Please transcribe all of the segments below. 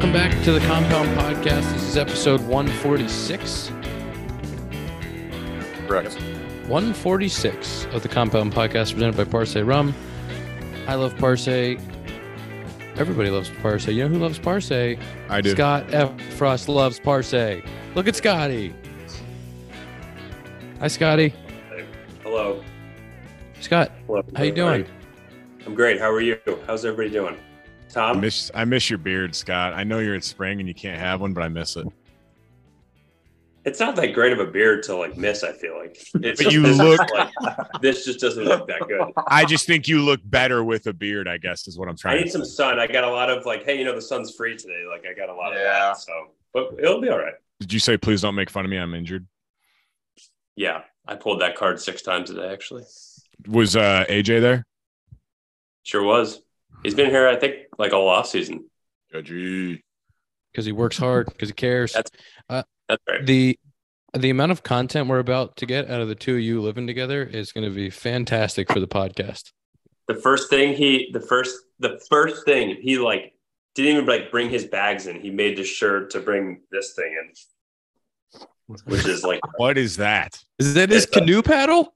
Welcome back to the Compound Podcast. This is episode 146. Correct. 146 of the Compound Podcast presented by Parce Rum. I love Parce. Everybody loves Parce. You know who loves Parce? I do. Scott F. Frost loves Parce. Look at Scotty. Hi, Scotty. Hello. Scott, Hello. how you doing? I'm great. How are you? How's everybody doing? I Tom? miss I miss your beard, Scott. I know you're at spring and you can't have one, but I miss it. It's not that great of a beard to like miss, I feel like. It's But you look- like, this just doesn't look that good. I just think you look better with a beard, I guess is what I'm trying. To. I need to some say. sun. I got a lot of like, hey, you know, the sun's free today. Like I got a lot of Yeah. that. So but it'll be all right. Did you say please don't make fun of me? I'm injured. Yeah. I pulled that card six times today, actually. Was uh AJ there? Sure was. He's been here, I think, like all off season. Gee. because he works hard, because he cares. That's- uh, That's right. the the amount of content we're about to get out of the two of you living together is going to be fantastic for the podcast. The first thing he the first the first thing he like didn't even like bring his bags in. He made the shirt to bring this thing in. Which is like What is that? Is that his canoe paddle?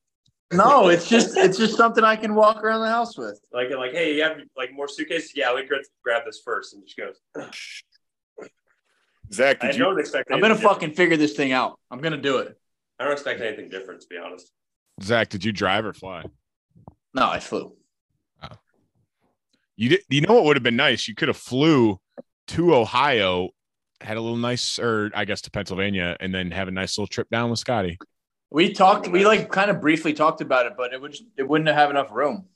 No, it's just it's just something I can walk around the house with. like like hey you have like more suitcases yeah let me grab, grab this first and just goes Zach, I you? Don't expect I'm gonna different. fucking figure this thing out. I'm gonna do it. i don't expect anything different to be honest Zach, did you drive or fly? No, I flew. Oh. You did you know what would have been nice? You could have flew to Ohio, had a little nice or I guess to Pennsylvania, and then have a nice little trip down with Scotty. We talked. We like kind of briefly talked about it, but it would it wouldn't have enough room.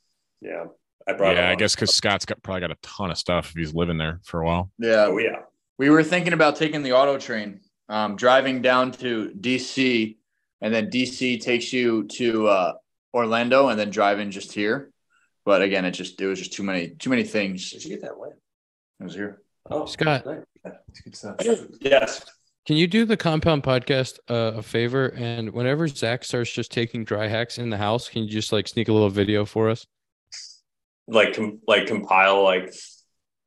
yeah i brought Yeah, I guess because Scott's got probably got a ton of stuff if he's living there for a while. Yeah, oh yeah we were thinking about taking the auto train, um, driving down to DC, and then DC takes you to uh, Orlando, and then driving just here. But again, it just it was just too many too many things. did you get that way It was here. oh Scott. nice. yes Can you do the Compound Podcast uh, a favor? And whenever Zach starts just taking dry hacks in the house, can you just like sneak a little video for us? like com- like compile like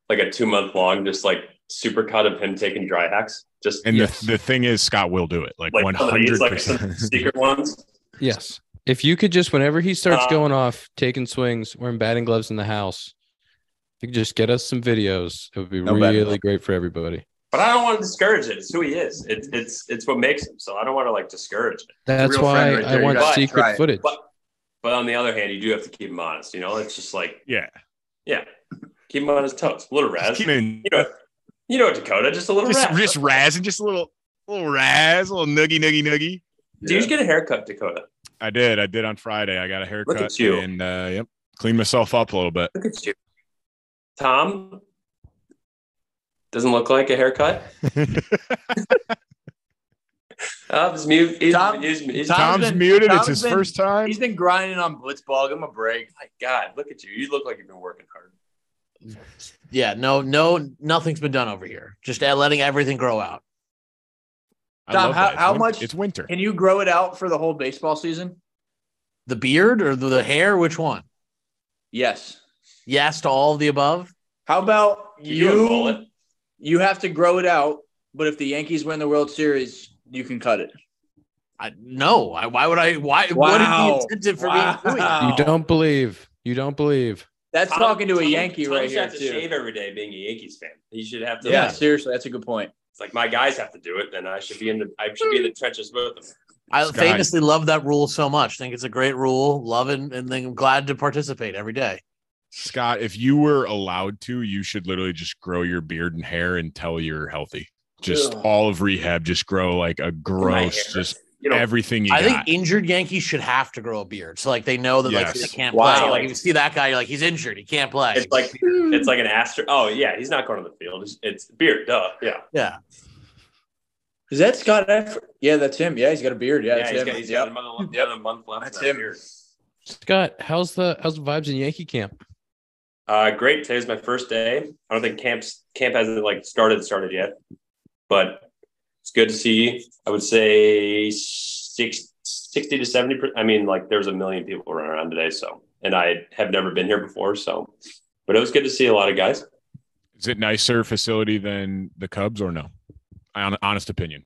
like a two month long just like super cut of him taking dry hacks just And Yes. the, the thing is, Scott will do it like like one some of these, hundred percent. secret ones Yes. If you could just, whenever he starts Uh, going off, taking swings, wearing batting gloves in the house, if you could just get us some videos, it would be No really great for everybody. But i don't want to discourage it it's who he is it's it's it's what makes him so i don't want to like discourage it That's why right I want gotta secret try footage. but but on the other hand you do have to keep him honest you know it's just like Yeah, yeah keep him on his toes a little just razz keep in, you know, you know Dakota, just a little just razz. just razzing, just a little little razz, a little nuggy nuggy nuggy. Did you just get a haircut, Dakota? I did, I did on Friday. I got a haircut Look at you. and uh, yep, cleaned myself up a little bit. Look at you, Tom. Doesn't look like a haircut. Uh, he's mute. He's, Tom- he's, he's, Tom- Tom's been- muted. Tom's it's his been- first time. He's been grinding on Blitzball. Give him a break. my God, look at you. You look like you've been working hard. Yeah, no, no, nothing's been done over here. Just uh, letting everything grow out. I Tom, how- how much- It's winter. Can you grow it out for the whole baseball season? The beard or the, the hair? Which one? Yes. Yes to all of the above. How about you you? Mullet? You have to grow it out, but if the Yankees win the World Series, you can cut it. I no. I, why would I? Why? Wow. What is the incentive for me doing you don't believe. You don't believe. That's Tom- talking to a Tom- Yankee Tom right should here have to too. shave every day, being a Yankees fan. He should have to. Yeah, seriously, that's a good point. It's like my guys have to do it, then I should be in the. I should be in the trenches with them. I famously love that rule so much. Think it's a great rule. Love it, and then I'm glad to participate every day. Scott, if you were allowed to, you should literally just grow your beard and hair until you're healthy. Just Ugh. all of rehab, just grow like a gross, just You know, everything you I got. think injured Yankees should have to grow a beard, so like they know that like they can't Wow. play. Like you see that guy, you're like he's injured, he can't play. it's like it's like an astro. Oh yeah, he's not going to the field. It's, it's beard. Duh. Yeah. yeah, Is that Scott Effross? Yeah, that's him. Yeah, he's got a beard. Yeah, Yeah. that's he's him. got, he's Yep. got another, another month left. That's that him. beard. Scott, how's the how's the vibes in Yankee camp? Uh, great. Today's my first day. I don't think camps camp hasn't like started started yet, but it's good to see. I would say six, 60 to seventy. per- I mean, like there's a million people running around today, so and I have never been here before, so. But it was good to see a lot of guys. Is it nicer facility than the Cubs or no? Honest opinion.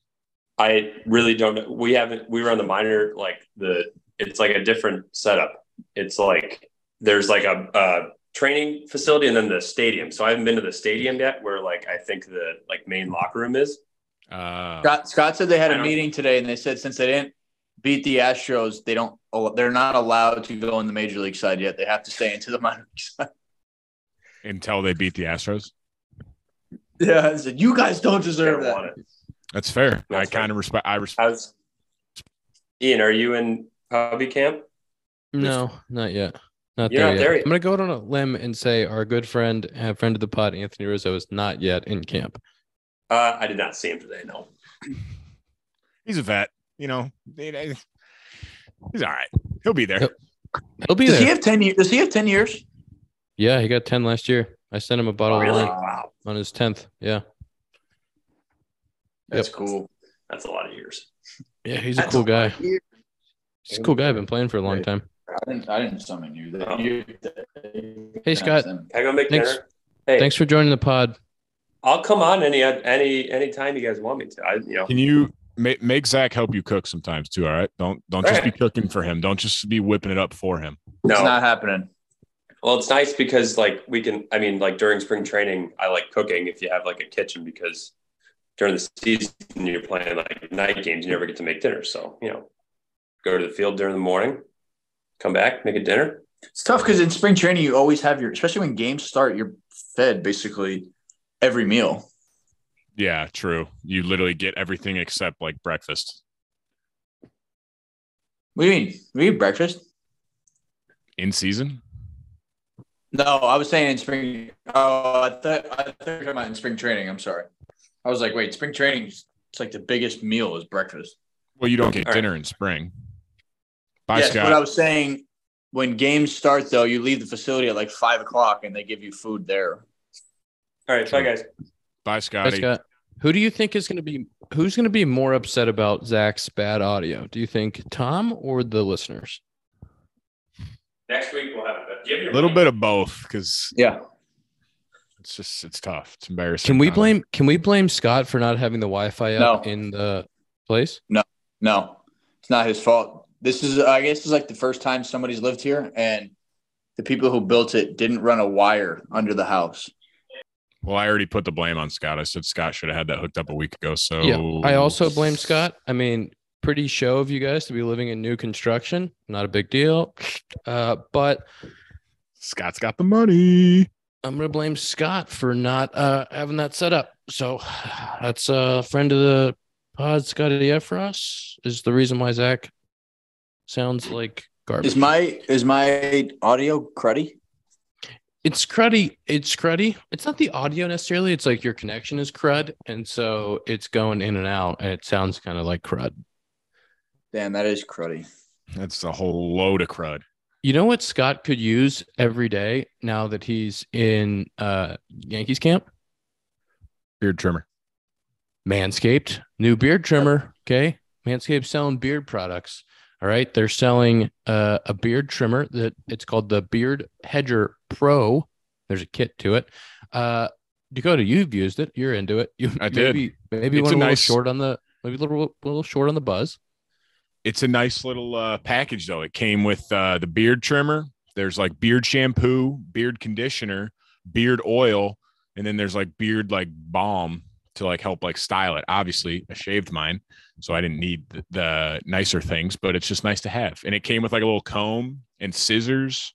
I really don't know. We haven't. We were on the minor. Like the, it's like a different setup. It's like there's like a, a training facility and then the stadium. So I haven't been to the stadium yet, where like I think the like main locker room is. Uh, Scott, Scott said they had I a don't- meeting today, and they said since they didn't beat the Astros, they don't. They're not allowed to go in the major league side yet. They have to stay into the minor league side. until they beat the Astros. Yeah, I said you guys don't deserve Don't that. That's fair. I That's fair. kind of respect. I respect. How's Ian? Are you in hobby camp? No, not yet. Not You're there, not yet. there yet. I'm gonna go out on a limb and say our good friend, uh, friend of the pod, Anthony Rizzo, is not yet in camp. Uh, I did not see him today. No. He's a vet. You know, he's all right. He'll be there. Yep. He'll be Does there. he have ten years? Does he have ten years? yeah, he got ten last year. I sent him a bottle really? of wine Wow. on his tenth. Yeah, That's Yep. cool. That's a lot of years. yeah, he's a That's cool lot guy. He's a cool guy. I've been playing for a long Right. time. I didn't. I didn't summon you. Oh. You- Hey, Scott. Can I go make Thanks. dinner? Hey, Thanks for joining the pod. I'll come on any any any time you guys want me to. I you know Can you make, make Zach help you cook sometimes too? All right. Don't don't just be cooking for him. Don't just be whipping it up for him. no. It's not happening. Well, it's nice because like we can. I mean, like during spring training, I like cooking if you have like a kitchen because during the season you're playing like night games, you never get to make dinner. So you know, go to the field during the morning, come back, make a dinner. It's tough because in spring training you always have your, especially when games start, you're fed basically every meal. Yeah, true. You literally get everything except like breakfast What do you mean? We eat breakfast? in season. No, I was saying in spring. Oh, I thought I thought you were about in spring training. I'm sorry. I was like, wait, spring training. It's like the biggest meal is breakfast. Well, you don't get All right. dinner in spring. Bye, yes, Scott. but I was saying when games start though, you leave the facility at like five o'clock and they give you food there. All right, bye guys. Bye, Hey, Scotty. Scott, who do you think is going to be who's going to be more upset about Zach's bad audio? Do you think Tom or the listeners? Next week we'll have it. Do you have A little mic? bit of both because Yeah. it's just it's tough. It's embarrassing. Can we Tom. blame Can we blame Scott for not having the Wi-Fi up No. in the place? No, no, it's not his fault. This is, I guess, this is like the first time somebody's lived here, and the people who built it didn't run a wire under the house. Well, I already put the blame on Scott. I said Scott should have had that hooked up a week ago. So Yeah, I also blame Scott. I mean, pretty show of you guys to be living in new construction. Not a big deal, uh, but Scott's got the money. I'm gonna blame Scott for not uh, having that set up. So that's a friend of the pod, Scotty Effross, is the reason why Zach sounds like garbage. Is my is my audio cruddy? it's cruddy. It's cruddy. It's not the audio necessarily. It's like your connection is crud, and so it's going in and out, and it sounds kind of like crud. Damn, that is cruddy. That's a whole load of crud. You know what Scott could use every day now that he's in uh, Yankees camp? Beard trimmer. Manscaped, new beard trimmer. Okay. Manscaped selling beard products. All right. They're selling uh, a beard trimmer that it's called the Beard Hedger Pro. There's a kit to it. Uh, Dakota, you've used it. You're into it. You I did. maybe, Maybe It's one a little nice- short on the maybe a little little short on the buzz. It's a nice little uh, package though. It came with uh, the beard trimmer. There's like beard shampoo, beard conditioner, beard oil, and then there's like beard like balm to like help like style it. Obviously, I shaved mine, so I didn't need the, the nicer things, but it's just nice to have. And it came with like a little comb and scissors.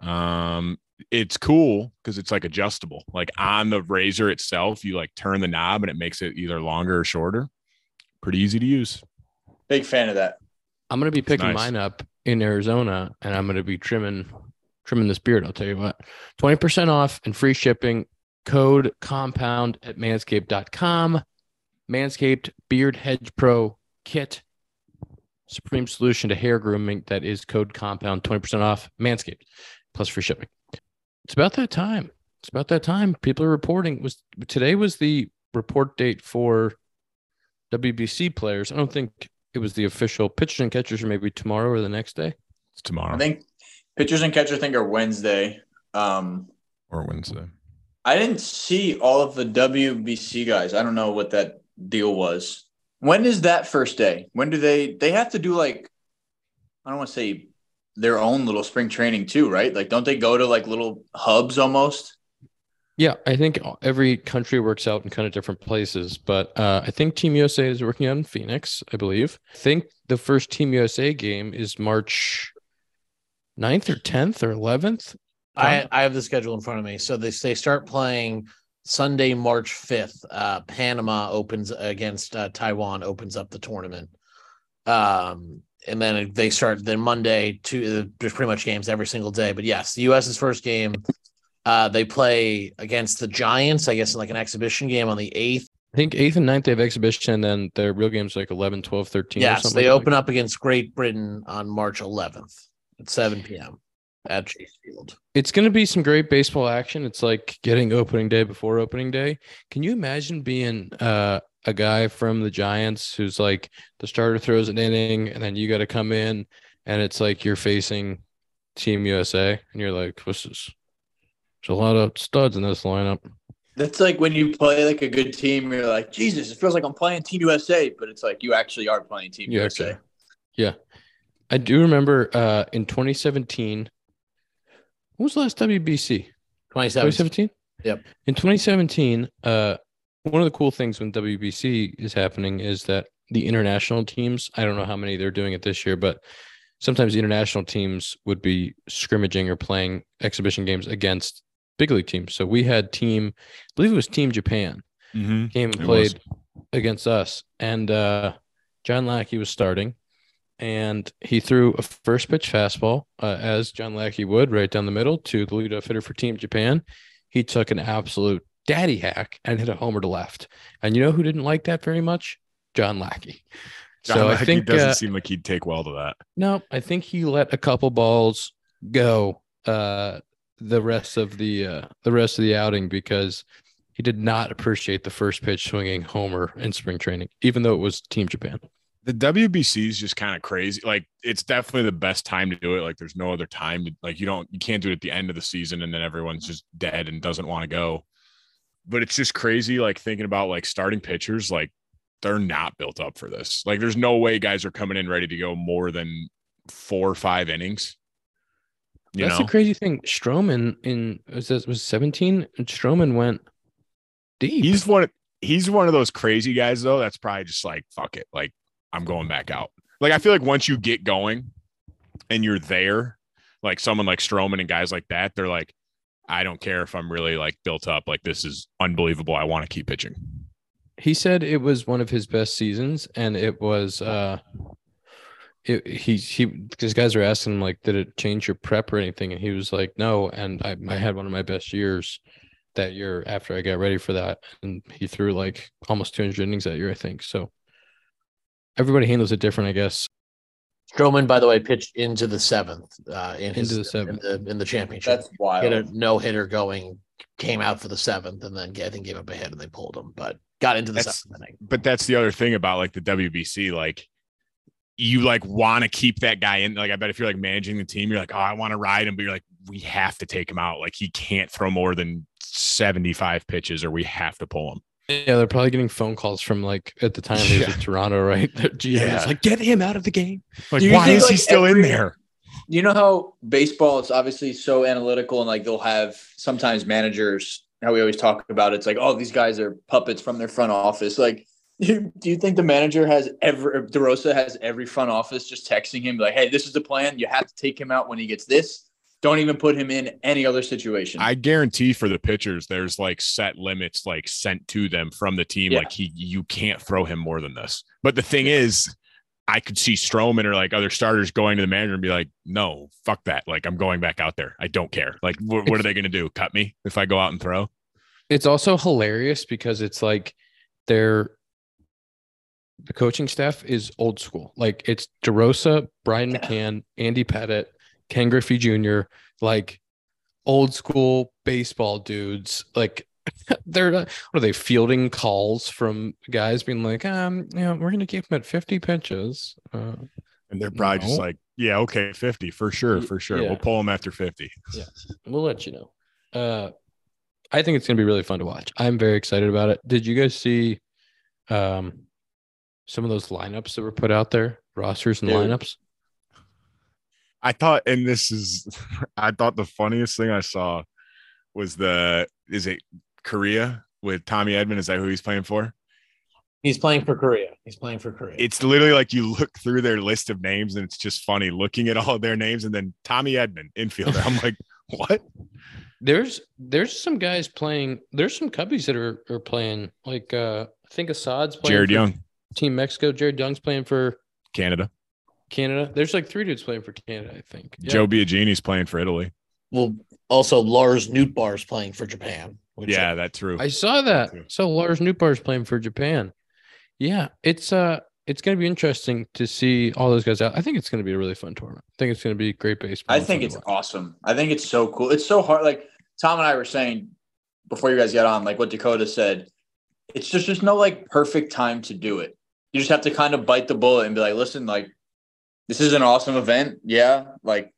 Um, it's cool because it's like adjustable. Like on the razor itself, you like turn the knob and it makes it either longer or shorter. Pretty easy to use. Big fan of that. I'm gonna be picking nice. mine up in Arizona, and I'm gonna be trimming trimming this beard. I'll tell you what, twenty percent off and free shipping. Code compound at manscaped.com. Manscaped Beard Hedge Pro Kit, supreme solution to hair grooming. That is code compound, twenty percent off. Manscaped plus free shipping. It's about that time. It's about that time. People are reporting. Was today was the report date for WBC players? I don't think it was the official pitchers and catchers, or maybe tomorrow or the next day. It's tomorrow I think pitchers and catchers think are Wednesday. Um, or Wednesday. I didn't see all of the WBC guys. I don't know what that deal was. When is that first day? When do they they have to do like I don't want to say their own little spring training too, right? Like don't they go to like little hubs almost? Yeah, I think every country works out in kind of different places, but uh, I think Team USA is working on Phoenix, I believe. I think the first Team USA game is March 9th or 10th or 11th. I, I have the schedule in front of me. So they they start playing Sunday, March fifth. Uh, Panama opens against uh, Taiwan, opens up the tournament. Um, and then they start then Monday. To there's pretty much games every single day. But yes, the U.S.'s first game. Uh, they play against the Giants, I guess, in like an exhibition game on the eighth. I think 8th and 9th they have exhibition, and then their real games like 11, 12, 13. Yes, they like open up against Great Britain on March 11th at 7 p.m. at Chase Field. It's going to be some great baseball action. It's like getting opening day before opening day. Can you imagine being uh, a guy from the Giants who's like the starter throws an inning, and then you got to come in, and it's like you're facing Team USA, and you're like, "What's this?" There's a lot of studs in this lineup. That's like when you play like a good team, you're like, Jesus, it feels like I'm playing Team USA, but it's like you actually are playing Team Yeah, USA. okay. Yeah. I do remember uh, in 2017. What was the last WBC? 27. 2017? Yep. In 2017, uh, one of the cool things when WBC is happening is that the international teams, I don't know how many they're doing it this year, but sometimes the international teams would be scrimmaging or playing exhibition games against big league teams. So we had team, I believe it was Team Japan, Mm-hmm. came and It played against us. And uh, John Lackey was starting, and he threw a first pitch fastball, uh, as John Lackey would, right down the middle to the leadoff hitter for Team Japan. He took an absolute daddy hack and hit a homer to left. And you know who didn't like that very much? John Lackey. John so I think doesn't uh, seem like he'd take well to that. no, I think he let a couple balls go uh the rest of the uh the rest of the outing because he did not appreciate the first pitch swinging homer in spring training, even though it was Team Japan. The WBC is just kind of crazy. Like it's definitely the best time to do it. Like there's no other time to like you don't you can't do it at the end of the season and then everyone's just dead and doesn't want to go. But it's just crazy like thinking about like starting pitchers like they're not built up for this. Like there's no way guys are coming in ready to go more than 4 or 5 innings. You That's know. the crazy thing. Stroman in was this was 17 and Stroman went deep. He's one he's one of those crazy guys though that's probably just like fuck it. Like I'm going back out. Like I feel like once you get going and you're there, like someone like Stroman and guys like that, they're like, I don't care if I'm really like built up. Like this is unbelievable. I want to keep pitching. he said it was one of his best seasons and it was uh it, he he because guys are asking him like did it change your prep or anything and he was like no and I, I had one of my best years that year after I got ready for that and he threw like almost 200 innings that year I think so everybody handles it different I guess Stroman, by the way, pitched into the seventh uh, in his, the seventh. in the, in the championship. That's wild. He had a no hitter going, came out for the seventh, and then I think gave up a hit and they pulled him, but got into the That's- seventh inning. But that's the other thing about like the WBC. Like you like want to keep that guy in. Like I bet if you're like managing the team, you're like, oh, I want to ride him, but you're like, we have to take him out. Like he can't throw more than 75 pitches, or we have to pull him. Yeah they're probably getting phone calls from like at the time he was Yeah. in Toronto right Their GM Yeah. like get him out of the game Like, why think, is he like, still in there? you know how baseball is obviously so analytical and like they'll have sometimes managers how we always talk about it's like oh these guys are puppets from their front office like do you think the manager has ever DeRosa has every front office just texting him like hey this is the plan you have to take him out when he gets this don't even put him in any other situation I guarantee for the pitchers, there's like set limits like sent to them from the team. Yeah. Like he, you can't throw him more than this. But the thing is, I could see Stroman or like other starters going to the manager and be like, "No, fuck that! Like I'm going back out there. I don't care. Like wh- what are they going to do? Cut me if I go out and throw?" it's also hilarious because it's like they're the coaching staff is old school. Like it's DeRosa, Brian McCann, Andy Pettitte, Ken Griffey Jr., like old school baseball dudes. Like they're not, what are they fielding calls from guys being like, um, you know, we're gonna keep him at 50 pitches. Uh, And they're probably just like, "Yeah, okay, 50 for sure, for sure. yeah. We'll pull him after 50." Yeah, we'll let you know. Uh I think it's gonna be really fun to watch. I'm very excited about it. Did you guys see um some of those lineups that were put out there, rosters and Dude. lineups? I thought, and this is, I thought the funniest thing I saw was the is it Korea with Tommy Edman? Is that who he's playing for? He's playing for Korea. He's playing for Korea. It's literally like you look through their list of names, and it's just funny looking at all their names, and then Tommy Edman infielder. I'm like, what? There's there's some guys playing. There's some cubbies that are are playing. Like uh I think Assad's playing Jared for Young, Team Mexico. Jared Young's playing for Canada. Canada. There's like three dudes playing for Canada. I think. Yeah. Joe Biagini's playing for Italy. well, also Lars Nootbaar's playing for Japan. Which Yeah, that's true. I saw that. So Lars Nootbaar's playing for Japan. Yeah, it's uh it's gonna be interesting to see all those guys out. I think it's gonna be a really fun tournament. I think it's gonna be great baseball. I think it's awesome. I think it's so cool. It's so hard. Like Tom and I were saying before you guys get on, like what Dakota said, it's just there's no like perfect time to do it. You just have to kind of bite the bullet and be like, listen, like this is an awesome event. Yeah. Like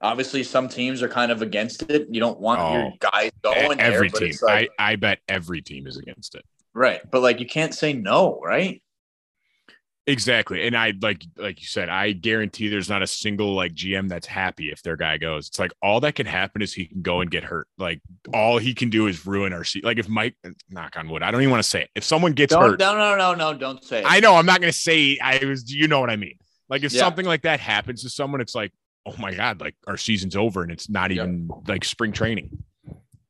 obviously some teams are kind of against it. You don't want your Oh, guys going there, every but team. like, I, I bet every team is against it. right. But like you can't say no, right? Exactly. And I like like you said, I guarantee there's not a single like GM that's happy if their guy goes. It's like all that can happen is he can go and get hurt. Like all he can do is ruin our seat. Like if Mike knock on wood, I don't even want to say it. If someone gets Don't, hurt, no, no, no, no, don't say it. I know I'm not gonna say I was you know what I mean. Like if Yeah. something like that happens to someone, it's like, oh my God, like our season's over and it's not Yeah. even like spring training.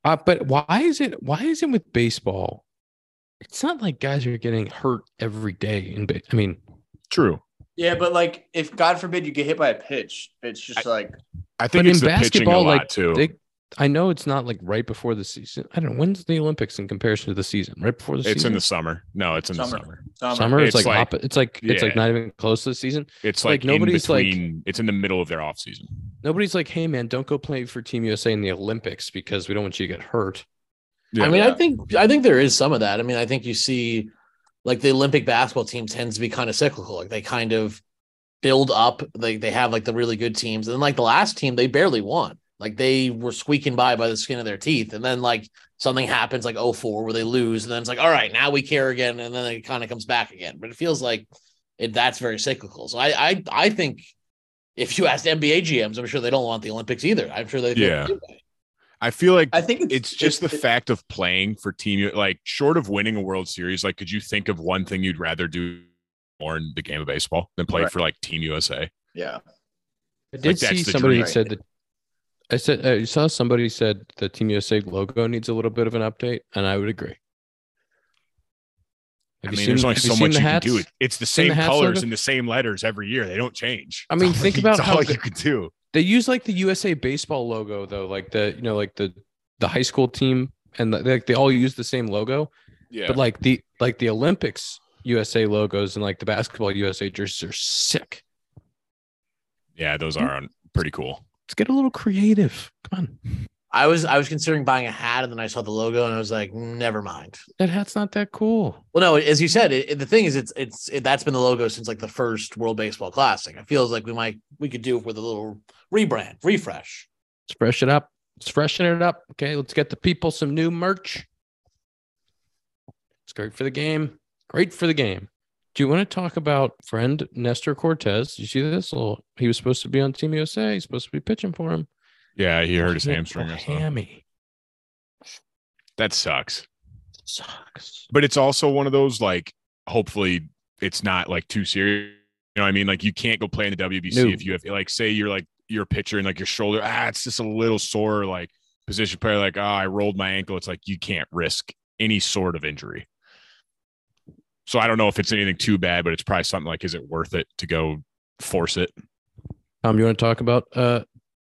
Uh, but why is it why is it with baseball? It's not like guys are getting hurt every day in ba- I mean, True. yeah, but like if God forbid you get hit by a pitch, it's just like I think it's in the pitching a basketball, lot like, too. they I know it's not like right before the season. I don't know when's the Olympics in comparison to the season. Right before the it's season. It's in the summer. No, it's in the Summer. summer. summer. summer. It's, It's like, like- it's like it's like not even close to the season. It's Like, like, nobody's, in like- it's in the middle of their off season. Nobody's like, hey man, don't go play for Team USA in the Olympics because we don't want you to get hurt. Yeah. I mean, I think I think there is some of that. I mean, I think you see like the Olympic basketball team tends to be kind of cyclical. Like they kind of build up. They they have like the really good teams, and then like the last team, they barely won. Like they were squeaking by by the skin of their teeth, and then like something happens like 04 where they lose, and then it's like, all right, now we care again, and then it kind of comes back again. But it feels like it that's very cyclical. So I I I think if you asked NBA GMs, I'm sure they don't want the Olympics either. I'm sure they feel Yeah. the same way. I feel like I think it's, it's just the it- fact of playing for team like short of winning a world series like could you think of one thing you'd rather do more in the game of baseball than play Right. for like team usa yeah. I did that's see somebody dream. that said that. I said I saw somebody said the Team USA logo needs a little bit of an update, and I would agree. i Have you mean seen- there's only so much you hats? can do it it's the same the colors logo? and the same letters every year they don't change I mean, It's think you- about it's how all the- you could do They use like the USA baseball logo though, like the you know like the the high school team, and the, like they all use the same logo. yeah But like the like the Olympics USA logos and like the basketball USA jerseys are sick. yeah those hmm. are on, pretty cool Let's get a little creative. Come on, I was I was considering buying a hat, and then I saw the logo, and I was like, never mind. that hat's not that cool. Well, no, as you said, it, it- the thing is, it's it's it, that's been the logo since like the first World Baseball Classic. I feels like we might we could do it with a little rebrand, refresh. Let's fresh it up. Let's freshen it up. Okay, let's get the people some new merch. It's great for the game. Great for the game. Do you want to talk about friend Nestor Cortes? You see this? Well, he was supposed to be on Team USA. He's supposed to be pitching for him. yeah he hurt his hamstring or hammy. that sucks Sucks. but it's also one of those like hopefully it's not like too serious you know what i mean like you can't go play in the wbc No. if you have like say you're like you're a pitcher and like your shoulder ah it's just a little sore like position player like oh i rolled my ankle it's like you can't risk any sort of injury so i don't know if it's anything too bad but it's probably something like is it worth it to go force it Tom, you want to talk about uh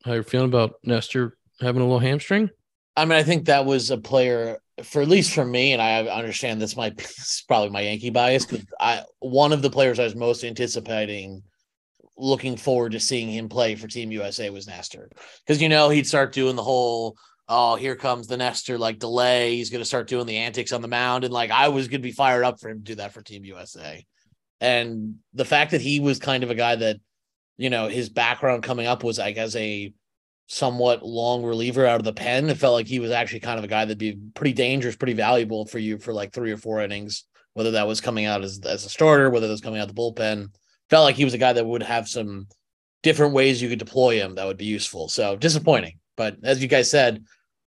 how you're feeling about Nestor having a little hamstring? I mean, I think that was a player for at least for me, and I understand this might be this is probably my Yankee bias, but I one of the players I was most anticipating, looking forward to seeing him play for Team USA was Nestor, because you know he'd start doing the whole. Oh, here comes the Nestor like delay. He's going to start doing the antics on the mound. And like, I was going to be fired up for him to do that for Team USA. And the fact that he was kind of a guy that, you know, his background coming up was like as a somewhat long reliever out of the pen. It felt like he was actually kind of a guy that'd be pretty dangerous, pretty valuable for you for like three or four innings, whether that was coming out as, as a starter, whether that was coming out the bullpen. Felt like he was a guy that would have some different ways you could deploy him that would be useful. So disappointing. But as you guys said,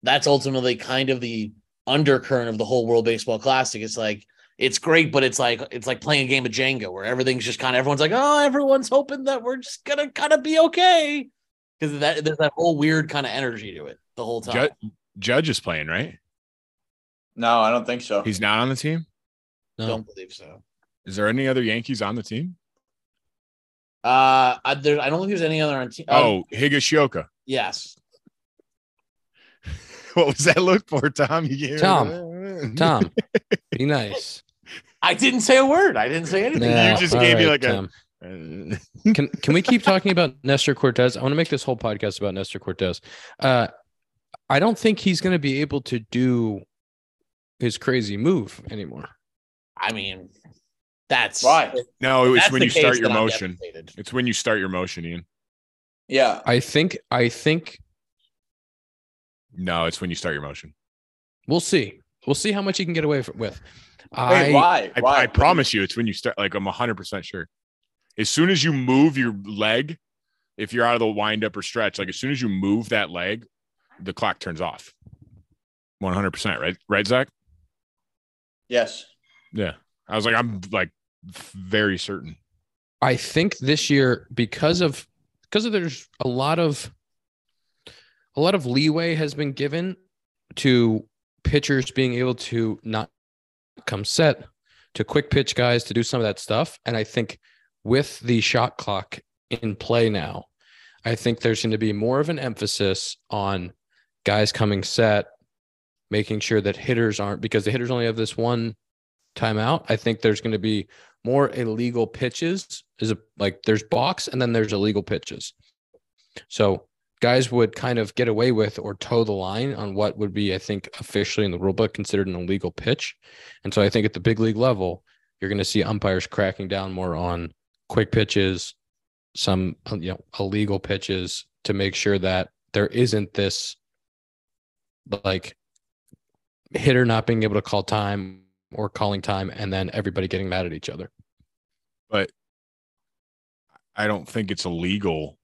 that's ultimately kind of the undercurrent of the whole World Baseball Classic. It's like it's great, but it's like it's like playing a game of Jenga where everything's just kind of everyone's like, oh, everyone's hoping that we're just gonna kind of be okay because that there's that whole weird kind of energy to it the whole time. Judge, Judge is playing, right? No, I don't think so. He's not on the team. No. Don't believe so. Is there any other Yankees on the team? Uh, I, there, I don't think there's any other on team. Oh, Higashioka. yes. What was that look for, Tom? You gave- Tom. Tom, be nice. I didn't say a word. I didn't say anything. You just gave me all like a- Can can we keep talking about Nestor Cortes? I want to make this whole podcast about Nestor Cortes. Uh, I don't think he's going to be able to do his crazy move anymore. I mean, that's Why? No, it's when you start your motion. It's when you start your motion, Ian. Yeah. I think I think No, it's when you start your motion. we'll see. We'll see how much you can get away f- with. Wait, I, why? I, why? I promise you, it's when you start. Like I'm 100 percent sure. As soon as you move your leg, if you're out of the wind up or stretch, like as soon as you move that leg, the clock turns off. 100 percent, right? Right, Zach? Yes. Yeah. I was like, I'm like very certain. I think this year because of because of there's a lot of a lot of leeway has been given to pitchers being able to not come set to quick pitch guys to do some of that stuff and I think with the shot clock in play now I think there's going to be more of an emphasis on guys coming set making sure that hitters aren't because the hitters only have this one timeout I think there's going to be more illegal pitches is a like there's box and then there's illegal pitches. So guys would kind of get away with or toe the line on what would be, I think, officially in the rule book considered an illegal pitch. And so I think at the big league level, you're going to see umpires cracking down more on quick pitches, some you know illegal pitches to make sure that there isn't this like hitter not being able to call time or calling time and then everybody getting mad at each other. But I don't think it's illegal.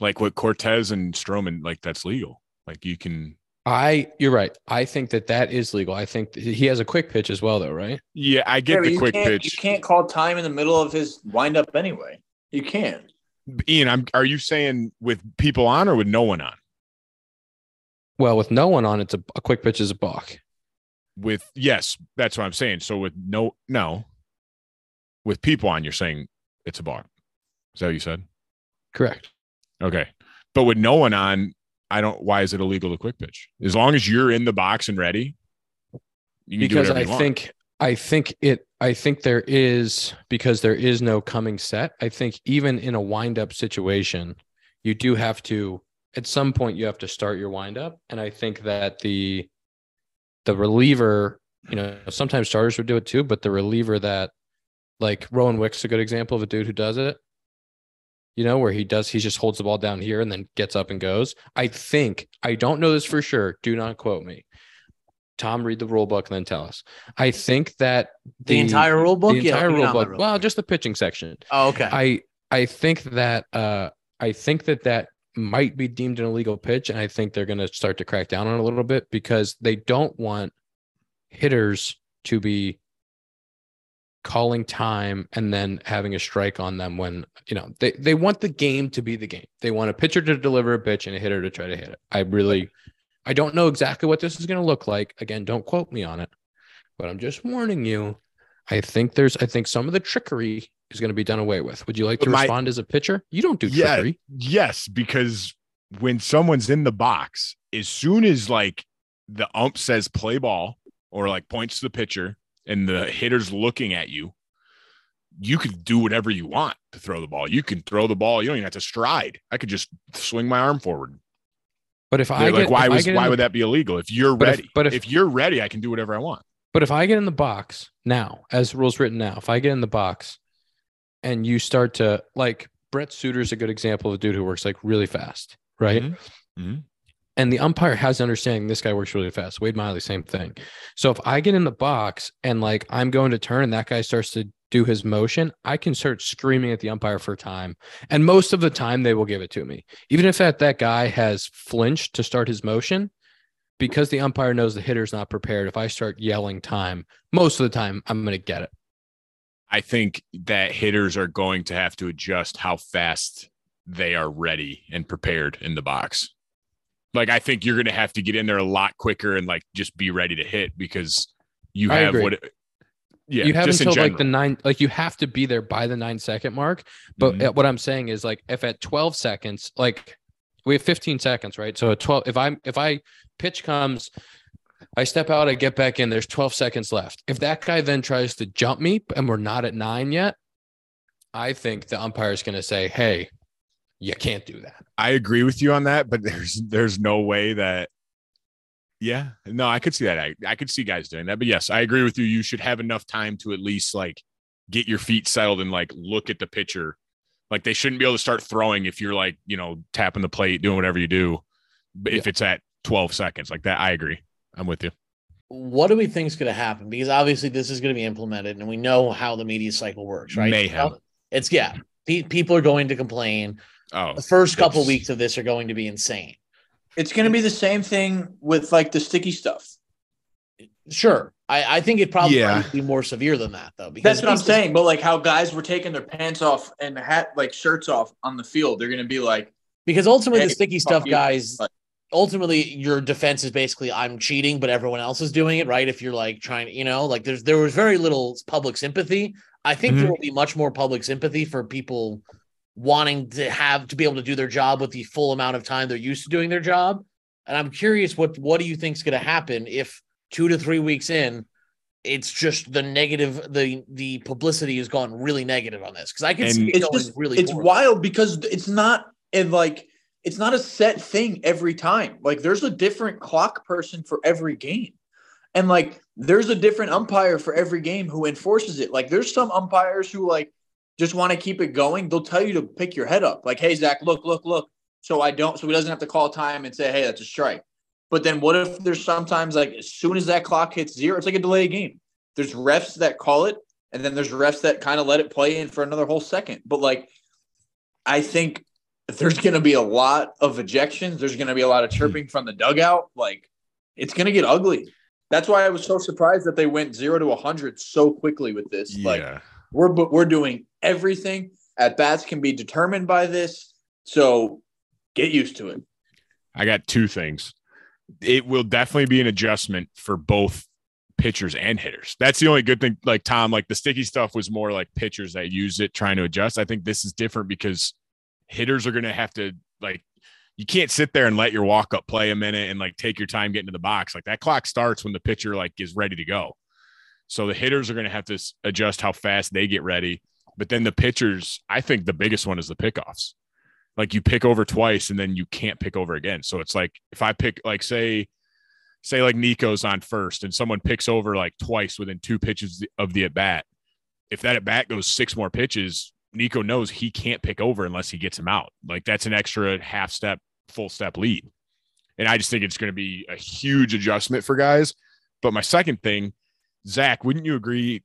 Like what Cortes and Stroman, like that's legal. Like you can, I, you're right. I think that that is legal. I think he has a quick pitch as well, though, right? yeah, I get but the quick pitch. You can't call time in the middle of his windup anyway. You can't. Ian, I'm, are you saying with people on or with no one on? Well, with no one on, it's a, a quick pitch is a balk. With yes, that's what I'm saying. So with no, no, with people on, you're saying it's a bar. Is that what you said? Correct. Okay. But with no one on, I don't. Why is it illegal to quick pitch? As long as you're in the box and ready, you can do Because I think, I think it, I think there is, because there is no coming set. I think even in a wind up situation, you do have to, at some point, you have to start your wind up. And I think that the, the reliever, you know, sometimes starters would do it too, but the reliever that, like Rowan Wick's a good example of a dude who does it. You know, where he does, he just holds the ball down here and then gets up and goes. I think, I don't know this for sure. Do not quote me. Tom, read the rule book and then tell us. I think that The, entire rule book. the entire me rule book. Well, just the pitching section. oh, okay. I I think that uh I think that that might be deemed an illegal pitch, and I think they're going to start to crack down on it a little bit because they don't want hitters to be calling time and then having a strike on them when you know they they want the game to be the game. They want a pitcher to deliver a pitch and a hitter to try to hit it. I really I don't know exactly what this is going to look like. Again, don't quote me on it, but I'm just warning you. I think there's I think some of the trickery is going to be done away with. Would you like to my- respond as a pitcher? You don't do Yeah. trickery. Yes, because when someone's in the box, as soon as like the ump says play ball or like points to the pitcher and the hitter's looking at you, you could do whatever you want to throw the ball. You can throw the ball. You don't even have to stride. I could just swing my arm forward. But if I They're like, get, why if I was why the- would that be illegal? If you're But if- ready, but if- if you're ready, I can do whatever I want. But if I get in the box now, as rules written now, if I get in the box and you start to like Brett Suter's a good example of a dude who works like really fast, right? Mhm. Mhm. And the umpire has understanding this guy works really fast. Wade Miley, same thing. So if I get in the box and like I'm going to turn and that guy starts to do his motion, I can start screaming at the umpire for time. And most of the time they will give it to me. Even if that, that guy has flinched to start his motion, because the umpire knows the hitter's not prepared. If I start yelling time, most of the time I'm going to get it. I think that hitters are going to have to adjust how fast they are ready and prepared in the box. Like I think you're going to have to get in there a lot quicker and like just be ready to hit because you have what yeah, you have until like the nine, like you have to be there by the nine second mark. But Mhm. uh, what I'm saying is like if at 12 seconds, like we have 15 seconds, right? So at 12, if I'm if I pitch comes, I step out, I get back in, there's 12 seconds left. If that guy then tries to jump me and we're not at nine yet, I think the umpire is gonna say, Hey, you can't do that. I agree with you on that, but there's there's no way that. Yeah, no, I could see that. I, I could see guys doing that, but yes, I agree with you. You should have enough time to at least like get your feet settled and like look at the pitcher. Like they shouldn't be able to start throwing if you're like you know tapping the plate, doing whatever you do. But if it's at 12 seconds, like that, I agree. I'm with you. What do we think is going to happen? Because obviously this is going to be implemented, and we know how the media cycle works, right? Mayhem. It's yeah. Pe- people are going to complain. Oh, The first couple weeks of this are going to be insane. It's going to be the same thing with like the sticky stuff. Sure, I, I think it probably Yeah. be more severe than that though. Because That's what I'm saying. But like how guys were taking their pants off and hat like shirts off on the field, they're going to be like, Because ultimately, the sticky stuff, you. guys. But- Ultimately, your defense is basically I'm cheating, but everyone else is doing it, right? If you're like trying to, you know, like there's there was very little public sympathy. I think there Mhm. will be much more public sympathy for people wanting to have to be able to do their job with the full amount of time they're used to doing their job. And I'm curious, what what do you think is going to happen if two to three weeks in, it's just the negative, the the publicity has gone really negative on this because I can And- see it it's going just really. it's poorly. wild because it's not and like it's not a set thing every time. Like there's a different clock person for every game. And like there's a different umpire for every game who enforces it. Like there's some umpires who like just want to keep it going. They'll tell you to pick your head up. Like, hey Zach, look, look, look. So I don't so he doesn't have to call time and say, hey, that's a strike. But then what if there's sometimes like as soon as that clock hits zero, it's like a delay game. There's refs that call it, and then there's refs that kind of let it play in for another whole second. But like I think there's going to be a lot of ejections. There's going to be a lot of hmm. chirping from the dugout. Like it's going to get ugly. That's why I was so surprised that they went zero to 100 so quickly with this. Like we're but we're doing everything. At bats can be determined by this. So get used to it. I got two things. It will definitely be an adjustment for both pitchers and hitters. That's the only good thing. Like Tom, like the sticky stuff was more like pitchers that use it trying to adjust. I think this is different because hitters are going to have to like you can't sit there and let your walk up play a minute and like take your time getting to the box. Like that clock starts when the pitcher like is ready to go. So the hitters are going to have to adjust how fast they get ready. But then the pitchers, I think the biggest one is the pickoffs like you pick over twice and then you can't pick over again. So it's like if I pick like say say like Nico's on first and someone picks over like twice within two pitches of the at bat, if that at bat goes six more pitches, Nico knows he can't pick over unless he gets him out. Like that's an extra half step, full step lead. And I just think it's going to be a huge adjustment for guys. But my second thing, Zach, wouldn't you agree?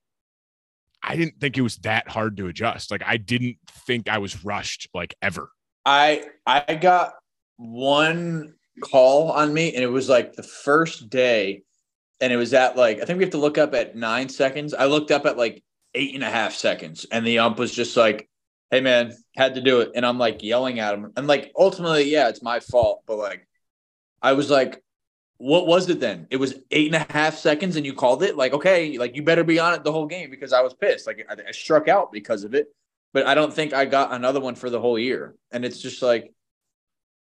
I didn't think it was that hard to adjust. Like I didn't think I was rushed like ever. I I got one call on me, and it was like the first day, and it was at like I think we have to look up at nine seconds. I looked up at like eight and a half seconds, and the ump was just like, "Hey man, had to do it," and I'm like yelling at him, and like ultimately, yeah, it's my fault, but like I was like. What was it then? It was eight and a half seconds, and you called it. Like, okay, like you better be on it the whole game because I was pissed. Like, I, I struck out because of it but I don't think I got another one for the whole year. And it's just like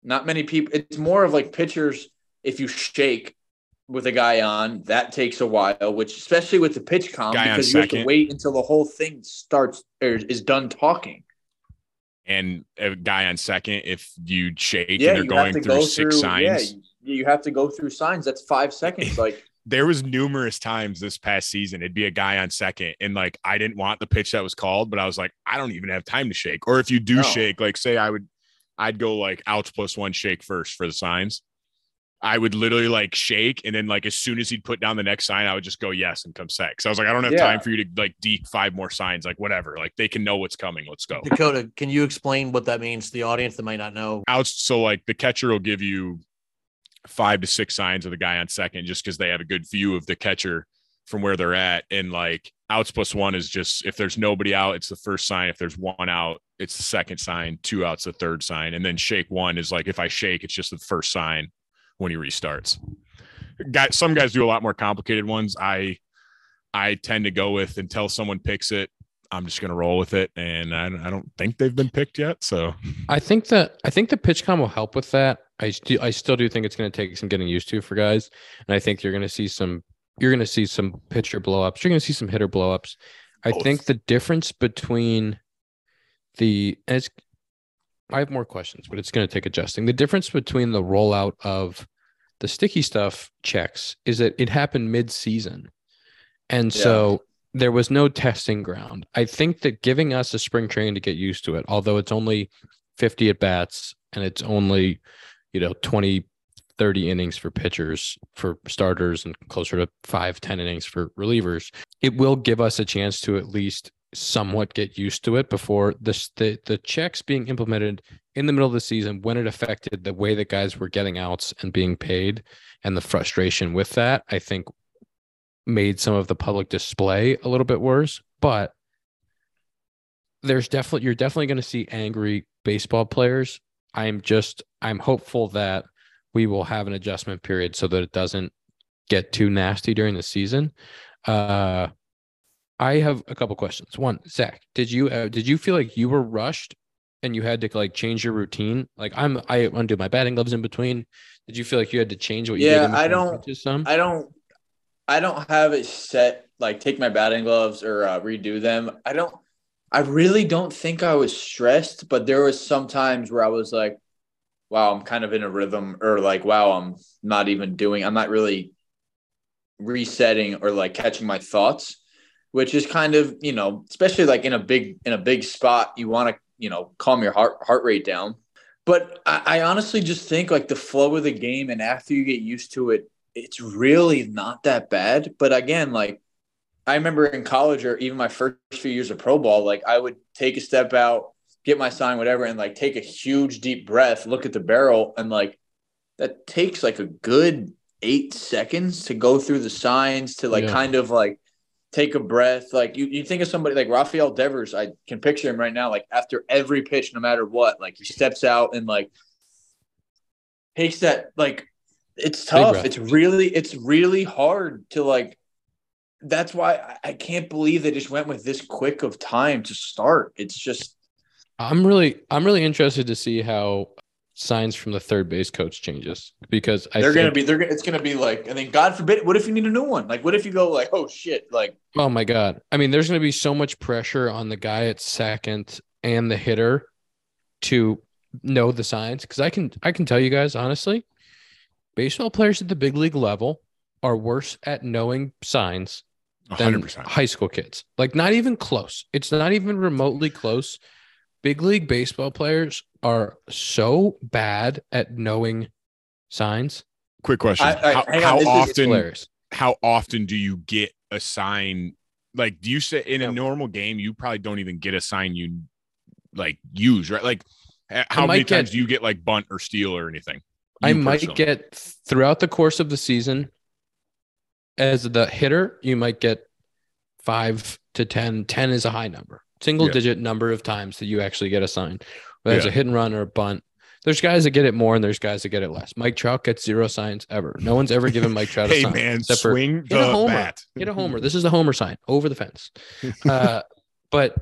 not many people. It's more of like pitchers. If you shake with a guy on, that takes a while. Which especially with the PitchCom, Guy because you have to wait until the whole thing starts or is done talking. and a guy on second if you shake Yeah, and they're going through go six through. signs. Yeah, you, you have to go through signs. That's five seconds. Like There was numerous times this past season it'd be a guy on second and like I didn't want the pitch that was called, but I was like, I don't even have time to shake. Or if you do No. shake, like say I would I'd go like outs plus one shake first for the signs. I would literally like shake, and then like as soon as he'd put down the next sign, I would just go yes and come set. So I was like, I don't have Yeah. time for you to like deke five more signs, like whatever. Like they can know what's coming. Let's go. Dakota, can you explain what that means to the audience that might not know? outs so like the catcher will give you five to six signs of the guy on second just because they have a good view of the catcher from where they're at. And like outs plus one is just if there's nobody out it's the first sign. If there's one out it's the second sign. Two outs the third sign. And then shake one is like if i shake it's just the first sign when he restarts. Guy, some guys do a lot more complicated ones. I i tend to go with until someone picks it i'm just going to roll with it. And I, I don't think they've been picked yet so. I think that I think the PitchCom will help with that. I st- I still do think it's going to take some getting used to for guys, and I think you're going to see some you're going to see some pitcher blowups. You're going to see some hitter blowups. I Both. think the difference between the as I have more questions, but it's going to take adjusting. The difference between the rollout of the sticky stuff checks is that it happened mid-season. And Yeah. so there was no testing ground. I think that giving us a spring training to get used to it, although it's only 50 at bats and it's only, you know, 20, 30 innings for pitchers, for starters, and closer to five, 10 innings for relievers, it will give us a chance to at least somewhat get used to it before this the the checks being implemented in the middle of the season when it affected the way that guys were getting outs and being paid and the frustration with that i think made some of the public display a little bit worse. But there's definitely you're definitely going to see angry baseball players i'm just i'm hopeful that we will have an adjustment period so that it doesn't get too nasty during the season uh I have a couple questions. One, Zack, did you uh, did you feel like you were rushed and you had to like change your routine? Like I'm I undo my batting gloves in between. Did you feel like you had to change what you Yeah, did? in I don't- Some. I don't I don't have it set like take my batting gloves or uh, redo them. I don't I really don't think I was stressed, but there was some times where I was like, wow, I'm kind of in a rhythm or like, wow, I'm not even doing I'm not really resetting or like catching my thoughts, which is kind of, you know, especially like in a big in a big spot, you want to, you know, calm your heart heart rate down. But I, I honestly just think like the flow of the game and after you get used to it, it's really not that bad. But again, like I remember in college or even my first few years of pro ball, like I would take a step out, get my sign, whatever, and like take a huge deep breath, look at the barrel, and like that takes like a good eight seconds to go through the signs to like Yeah. kind of like take a breath. Like you, you think of somebody like Rafael Devers, I can picture him right now, like after every pitch, no matter what, like he steps out and like takes that like it's tough. It's really, it's really hard to like that's why I- I can't believe they just went with this quick of time to start. It's just I'm really I'm really interested to see how signs from the third base coach changes because I they're gonna be they're gonna it's gonna be like and then God forbid what if you need a new one? Like what if you go like oh shit like Oh my god. I mean, there's going to be so much pressure on the guy at second and the hitter to know the signs cuz I can I can tell you guys honestly, baseball players at the big league level are worse at knowing signs than 100%. high school kids. Like not even close. It's not even remotely close. Big league baseball players are so bad at knowing signs. Quick question. I- I- how hang on, how is- often how often do you get a sign? Like, do you say in a normal game, you probably don't even get a sign you like use, right? Like, how might many times get- do you get like bunt or steal or anything? I might personally. get throughout the course of the season as the hitter, you might get five to 10. 10 is a high number, single Yeah. digit number of times that you actually get a sign, whether it's a hit and run or a bunt. There's guys that get it more and there's guys that get it less. Mike Trout gets zero signs ever. No one's ever given Mike Trout a Hey sign. man, except for swing hit a the homer. bat. hit a homer. This is the homer sign over the fence. Uh, but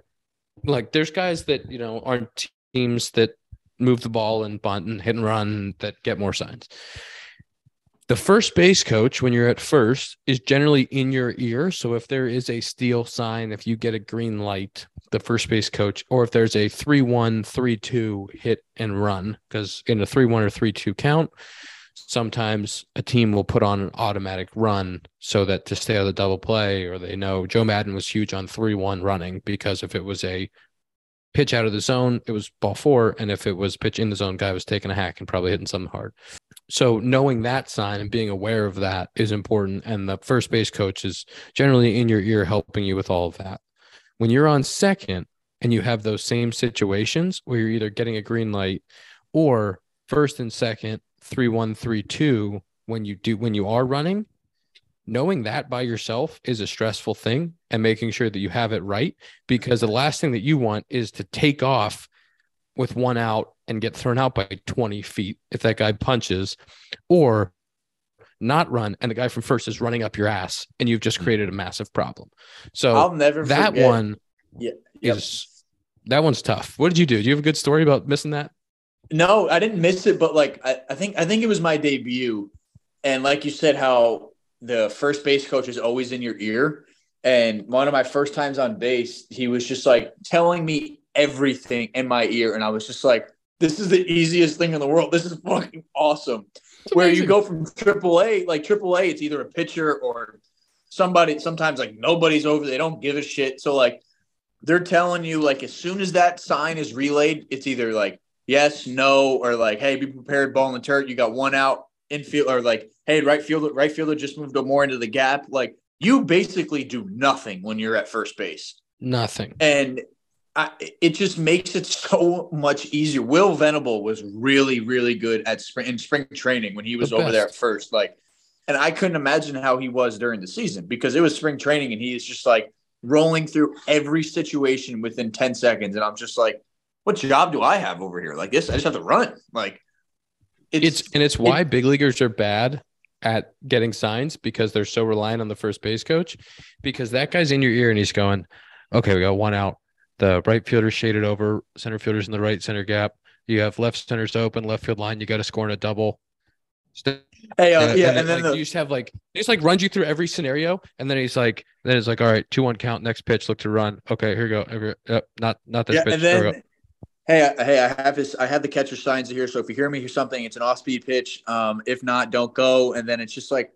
like, there's guys that you know aren't teams that move the ball and bunt and hit and run that get more signs. The first base coach, when you're at first, is generally in your ear. So if there is a steal sign, if you get a green light, the first base coach, or if there's a 3 1, 3 2 hit and run, because in a 3 1 or 3 2 count, sometimes a team will put on an automatic run so that to stay out of the double play, or they know Joe Maddon was huge on 3 1 running because if it was a pitch out of the zone, it was ball four. And if it was pitch in the zone, guy was taking a hack and probably hitting something hard. So knowing that sign and being aware of that is important. And the first base coach is generally in your ear helping you with all of that. When you're on second and you have those same situations where you're either getting a green light or first and second, three, one, three, two, when you do when you are running, knowing that by yourself is a stressful thing and making sure that you have it right because the last thing that you want is to take off with one out and get thrown out by 20 feet if that guy punches or not run and the guy from first is running up your ass and you've just mm. created a massive problem so I'll never that forget- one Yeah. Yep. is that one's tough what did you do do you have a good story about missing that No, I didn't miss it, but like I, I think I think it was my debut. And like you said, how the first base coach is always in your ear. And one of my first times on base, he was just like telling me everything in my ear. And I was just like, this is the easiest thing in the world. This is fucking awesome. It's Where you go from AAA, like AAA, A, it's either a pitcher or somebody, sometimes like nobody's over, they don't give a shit. So like they're telling you like as soon as that sign is relayed, it's either like yes, no, or like, hey, be prepared, ball in the turret. You got one out infield, or like, hey, right fielder, right fielder just moved more into the gap. Like you basically do nothing when you're at first base, nothing and I, it just makes it so much easier. Will Venable was really, really good at spring in spring training when he was The over there at first. Like, and I couldn't imagine how he was during the season because it was spring training and he is just like rolling through every situation within 10 seconds. And I'm just like, what job do I have over here? Like this, I just have to run. Like it's, and it's why big leaguers are bad at getting signs because they're so reliant on the first base coach because that guy's in your ear and he's going okay we got one out the right fielder shaded over center fielders in the right center gap you have left centers open left field line you got to score in a double hey, uh, uh, yeah, and, and, then like, the, you just have like he just like runs you through every scenario and then he's like then it's like all right two one count next pitch look to run okay here you go yep, not not this yeah, pitch and then hey, I, hey, I have this. I have the catcher signs here. So if you hear me hear something, it's an off-speed pitch. Um, if not, don't go. And then it's just like,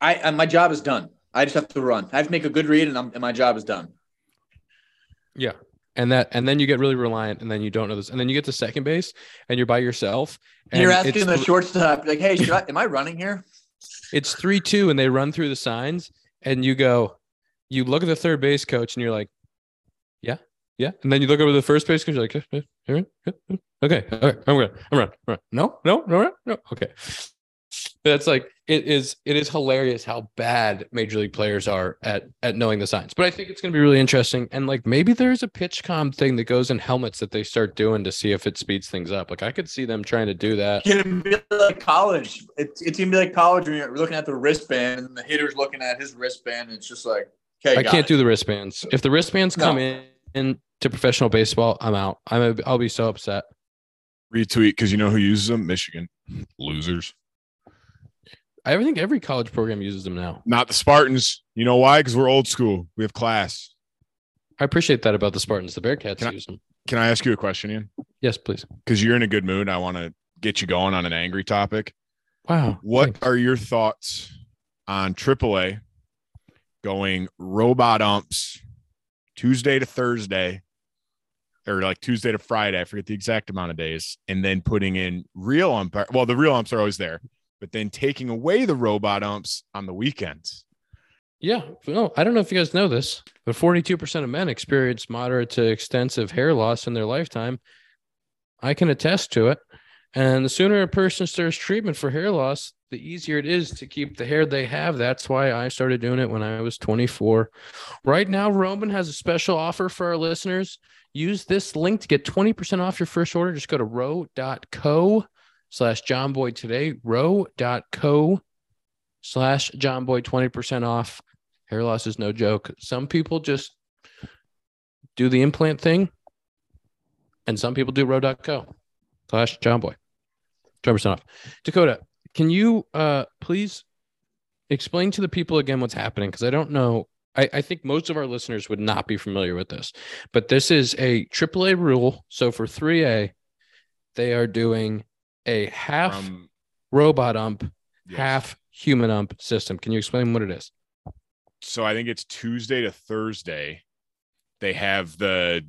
I, I my job is done. I just have to run. I have to make a good read, and, I'm, and my job is done. Yeah. And that, and then you get really reliant, and then you don't know this, and then you get to second base, and you're by yourself. And you're asking the shortstop, like, "Hey, should I, am I running here?" it's three two, and they run through the signs, and you go, you look at the third base coach, and you're like, yeah, yeah, and then you look over the first base coach, you're like, "Yeah, yeah, yeah, yeah, yeah. okay, all right, I'm run, I'm run, I'm run. No, no, no, no, no, okay. That's like it is. It is hilarious how bad major league players are at at knowing the signs. But I think it's going to be really interesting. And like maybe there's a PitchCom thing that goes in helmets that they start doing to see if it speeds things up. Like I could see them trying to do that. It's gonna be like college. It's, it's gonna be like college when you're looking at the wristband, and the hitter's looking at his wristband, and it's just like, "Okay, I can't it. do the wristbands. If the wristbands come No. in, in to professional baseball, I'm out. I'm a, I'll be so upset. Retweet because you know who uses them? Michigan. Losers. I think every college program uses them now. Not the Spartans. You know why? Because we're old school. We have class. I appreciate that about the Spartans. The Bearcats Can I- use them. Can I ask you a question, Ian? Yes, please. Because you're in a good mood. I want to get you going on an angry topic. Wow. What thanks. are your thoughts on AAA going robot umps Tuesday to Thursday, or like Tuesday to Friday? I forget the exact amount of days, and then putting in real umpire. Well, the real umps are always there, but then taking away the robot umps on the weekends. Yeah. No, oh, I don't know if you guys know this, but 42% of men experience moderate to extensive hair loss in their lifetime. I can attest to it. And the sooner a person starts treatment for hair loss, the easier it is to keep the hair they have. That's why I started doing it when I was 24. Right now, Roman has a special offer for our listeners. Use this link to get 20% off your first order. Just go to ro.co slash Jomboy today. Ro.co slash Jomboy 20% off. Hair loss is no joke. Some people just do the implant thing, and some people do ro.co slash Jomboy. 20% off. Dakota, can you uh please explain to the people again what's happening? Because I don't know. I, I think most of our listeners would not be familiar with this, but this is a AAA rule. So for 3A, they are doing a half From robot ump, yes. half human ump system. Can you explain what it is? so I think it's Tuesday to Thursday. They have the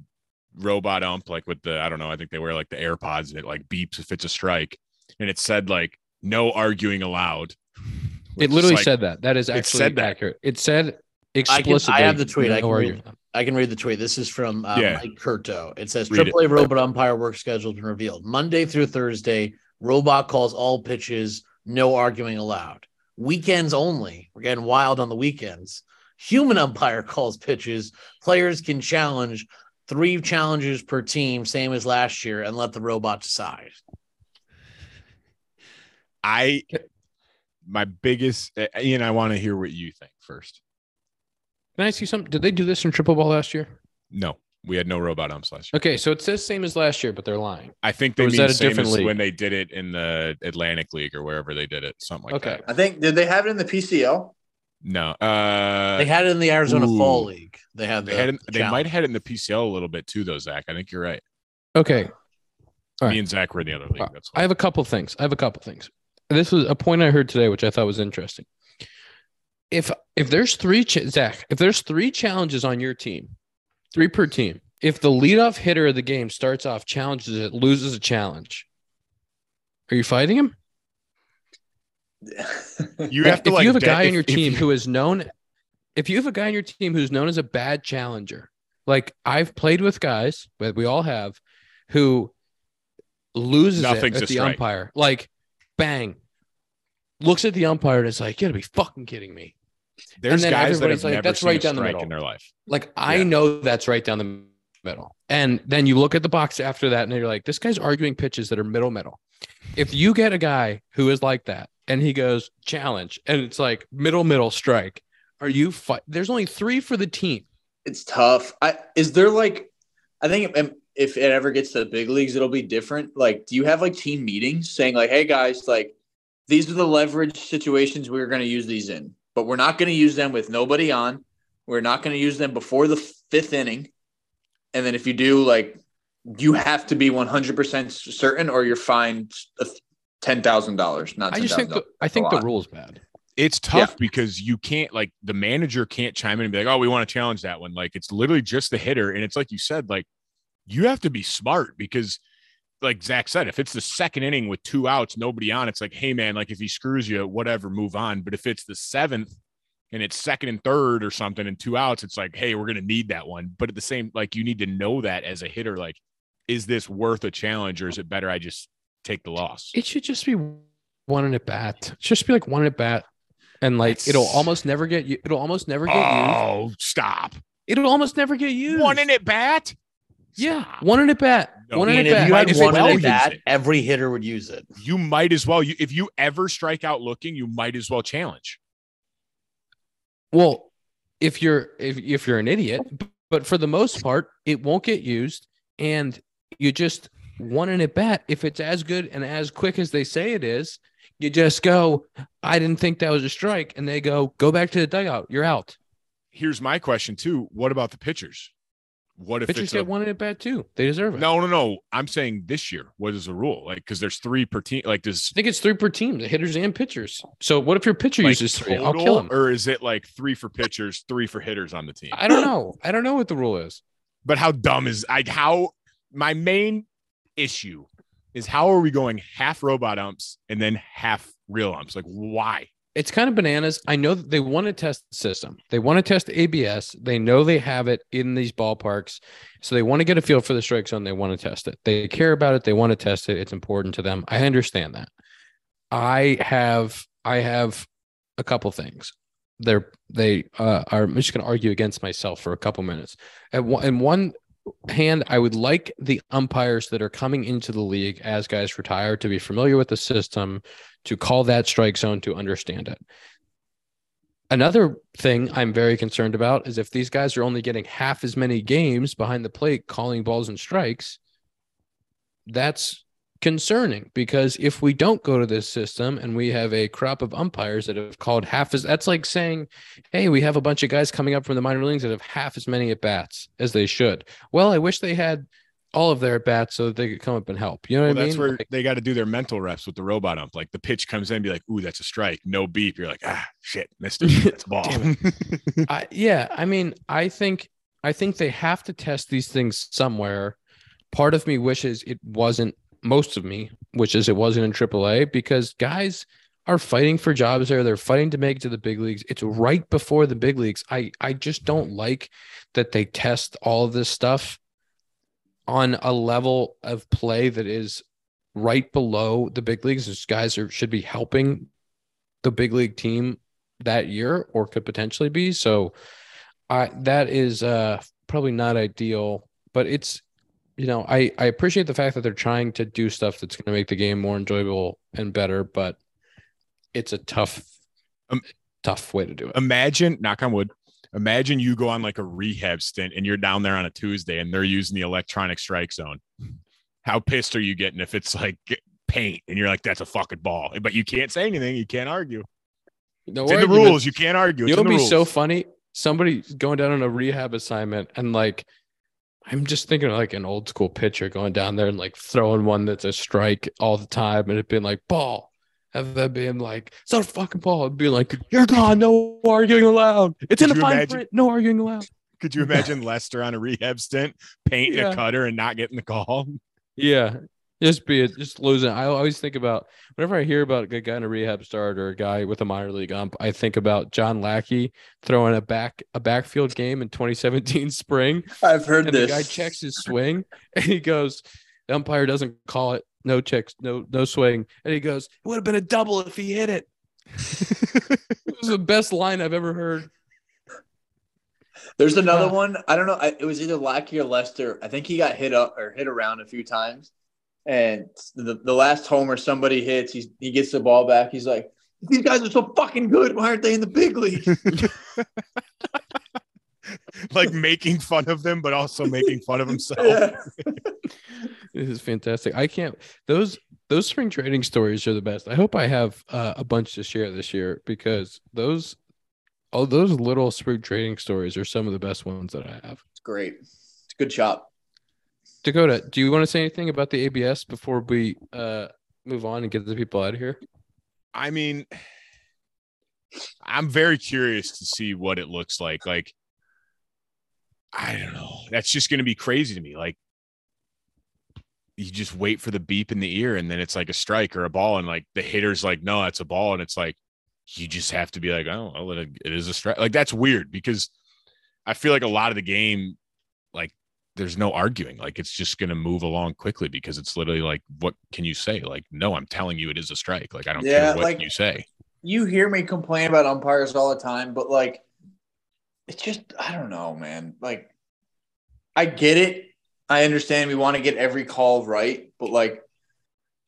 robot ump, like with the I don't know, I think they wear like the AirPods and it like beeps if it's a strike, and it said like no arguing allowed. It literally like, said that. That is it actually said that. accurate. It said I can. explicitly. I have the tweet. I can read. I can read the tweet. This is from uh, Yeah. Mike Curto. It says Read it. Robot umpire work schedule has been revealed. Monday through Thursday, robot calls all pitches, no arguing allowed. Weekends only. We're getting wild on the weekends. Human umpire calls pitches. Players can challenge three challenges per team, same as last year, and let the robot decide. I my biggest uh, Ian, I want to hear what you think first. Can I ask you something? Did they do this in triple ball last year? No, we had no robot umps last year. Okay, so it says same as last year, but they're lying. I think Or they was mean that a same different as league? when they did it in the Atlantic League or wherever they did it, something like Okay. that. I think did they have it in the PCL? No, uh, They had it in the Arizona ooh. Fall League. They had. they the had it, they might have had it in the PCL a little bit too, though. Zack, I think you're right. Okay, All right. Me and Zack were in the other league. Uh, That's I have a couple things. I have a couple things. This was a point I heard today, which I thought was interesting. If if there's three ch- Zack, if there's three challenges on your team, three per team. If the leadoff hitter of the game starts off challenges it, loses a challenge. Are you fighting him? you have to if like you have a guy if- on your if team you- who is known, if you have a guy on your team who's known as a bad challenger, like I've played with guys, but we all have, who loses Nothing's it at the strike. umpire, like bang, looks at the umpire and is like, "You gotta be fucking kidding me!" There's then guys that everybody's have like, never "That's seen right a down the strike middle." in their life. Like I Yeah. know that's right down the middle, and then you look at the box after that, and you're like, "This guy's arguing pitches that are middle middle." If you get a guy who is like that, and he goes challenge, and it's like middle middle strike, are you? Fi- There's only three for the team. it's tough. I is there like I think if, if it ever gets to the big leagues, it'll be different. Like, do you have like team meetings saying like, "Hey guys, like these are the leverage situations we're going to use these in, but we're not going to use them with nobody on. We're not going to use them before the fifth inning, and then if you do, like, you have to be one hundred percent certain, or you're fined ten thousand dollars. Not I just think the, I think the rule's bad. It's tough because you can't like the manager can't chime in and be like, "Oh, we want to challenge that one." Like it's literally just the hitter, and it's like you said, like you have to be smart because, like Zack said, if it's the second inning with two outs, nobody on, it's like, "Hey, man, like if he screws you, whatever, move on." But if it's the seventh and it's second and third or something and two outs, it's like, "Hey, we're gonna need that one." But at the same, like you need to know that as a hitter, like, is this worth a challenge or is it better I just take the loss? It should just be one in at bat. It should just be like one at bat, and like That's- it'll almost never get you. It'll almost never get you. Oh, stop! It'll almost never get used. One in at bat. Yeah, one in at bat. No, one in And at if bat. you had one well at use that, every hitter would use it. you might as well. You, if you ever strike out looking, you might as well challenge. Well, if you're if if you're an idiot, but for the most part, it won't get used, and you just one in at bat. If it's as good and as quick as they say it is, you just go. I didn't think that was a strike, and they go go back to the dugout. You're out. Here's my question too: What about the pitchers? What if Pitchers it's a, get one in at bat too. They deserve it. no, no, no? I'm saying this year. What is the rule? Like, because there's three per team. Like, does I think it's three per team, the hitters and pitchers. So what if your pitcher like, uses three? I'll kill him. Or is it like three for pitchers, three for hitters on the team? I don't know. I don't know what the rule is. But how dumb is like how my main issue is how are we going half robot umps and then half real umps? Like, why? It's kind of bananas. I know that they want to test the system. They want to test ABS. They know they have it in these ballparks. So they want to get a feel for the strike zone. They want to test it. They care about it. They want to test it. It's important to them. I understand that. I have I have a couple things. They're they uh, are. I'm just going to argue against myself for a couple minutes. And one, in one hand, I would like the umpires that are coming into the league as guys retire to be familiar with the system, to call that strike zone, to understand it. Another thing I'm very concerned about is if these guys are only getting half as many games behind the plate calling balls and strikes, that's concerning because if we don't go to this system and we have a crop of umpires that have called half as that's like saying, hey, we have a bunch of guys coming up from the minor leagues that have half as many at bats as they should. Well, I wish they had all of their at bats so that they could come up and help. You know Well, what I that's mean? where they got to do their mental reps with the robot ump. Like the pitch comes in, be like, "Ooh, that's a strike." No beep. You're like, "Ah, shit, missed it. That's a ball." I, yeah, I mean, I think I think they have to test these things somewhere. Part of me wishes it wasn't. Most of me wishes it wasn't in AAA because guys are fighting for jobs there. They're fighting to make it to the big leagues. It's right before the big leagues. I I just don't like that they test all of this stuff on a level of play that is right below the big leagues. These guys are should be helping the big league team that year or could potentially be. So I that is uh probably not ideal, but it's you know, I I appreciate the fact that they're trying to do stuff that's going to make the game more enjoyable and better, but it's a tough Um, tough way to do it. Imagine, knock on wood. Imagine you go on like a rehab stint and you're down there on a Tuesday and they're using the electronic strike zone. How pissed are you getting if it's like paint and you're like, that's a fucking ball, but you can't say anything. You can't argue. No It's in the rules. You can't argue. It's You know in what'd be so funny? Somebody going down on a rehab assignment and like I'm just thinking of like an old school pitcher going down there and like throwing one that's a strike all the time and it being like ball. And then being like, it's not a fucking ball. And being like, you're gone, no arguing allowed. It's in Could the you fine imagine- print, no arguing allowed. Could you imagine Lester on a rehab stint, painting Yeah. a cutter and not getting the call? Yeah. Just be it, just losing. I always think about whenever I hear about a guy in a rehab start or a guy with a minor league ump, I think about John Lackey throwing a back a backfield game in 2017 spring I've heard and this. the guy checks his swing and he goes, the umpire doesn't call it, no checks, no no swing, and he goes, it would have been a double if he hit it. it was the best line I've ever heard. There's another Uh, one. I don't know. I, it was either Lackey or Lester. I think he got hit up or hit around a few times. And the, the last homer somebody hits, he's, he gets the ball back. He's like, these guys are so fucking good. Why aren't they in the big league? like making fun of them, but also making fun of himself. yeah. This is fantastic. I can't those those spring trading stories are the best. I hope I have uh, a bunch to share this year because those oh those little spring trading stories are some of the best ones that I have. It's great. It's a good shop. Dakota, do you want to say anything about the ABS before we uh move on and get the people out of here? I mean, I'm very curious to see what it looks like. Like, I don't know. That's just going to be crazy to me. Like, you just wait for the beep in the ear, and then it's like a strike or a ball, and like the hitter's like, "No, that's a ball," and it's like you just have to be like, "Oh, well, it, is a strike." Like that's weird because I feel like a lot of the game, there's no arguing. Like it's just going to move along quickly because it's literally like, what can you say? Like, no, I'm telling you, it is a strike. Like I don't Yeah, care what like- you say. You hear me complain about umpires all the time, but like, it's just, I don't know, man. Like, I get it. I understand we want to get every call right, but like,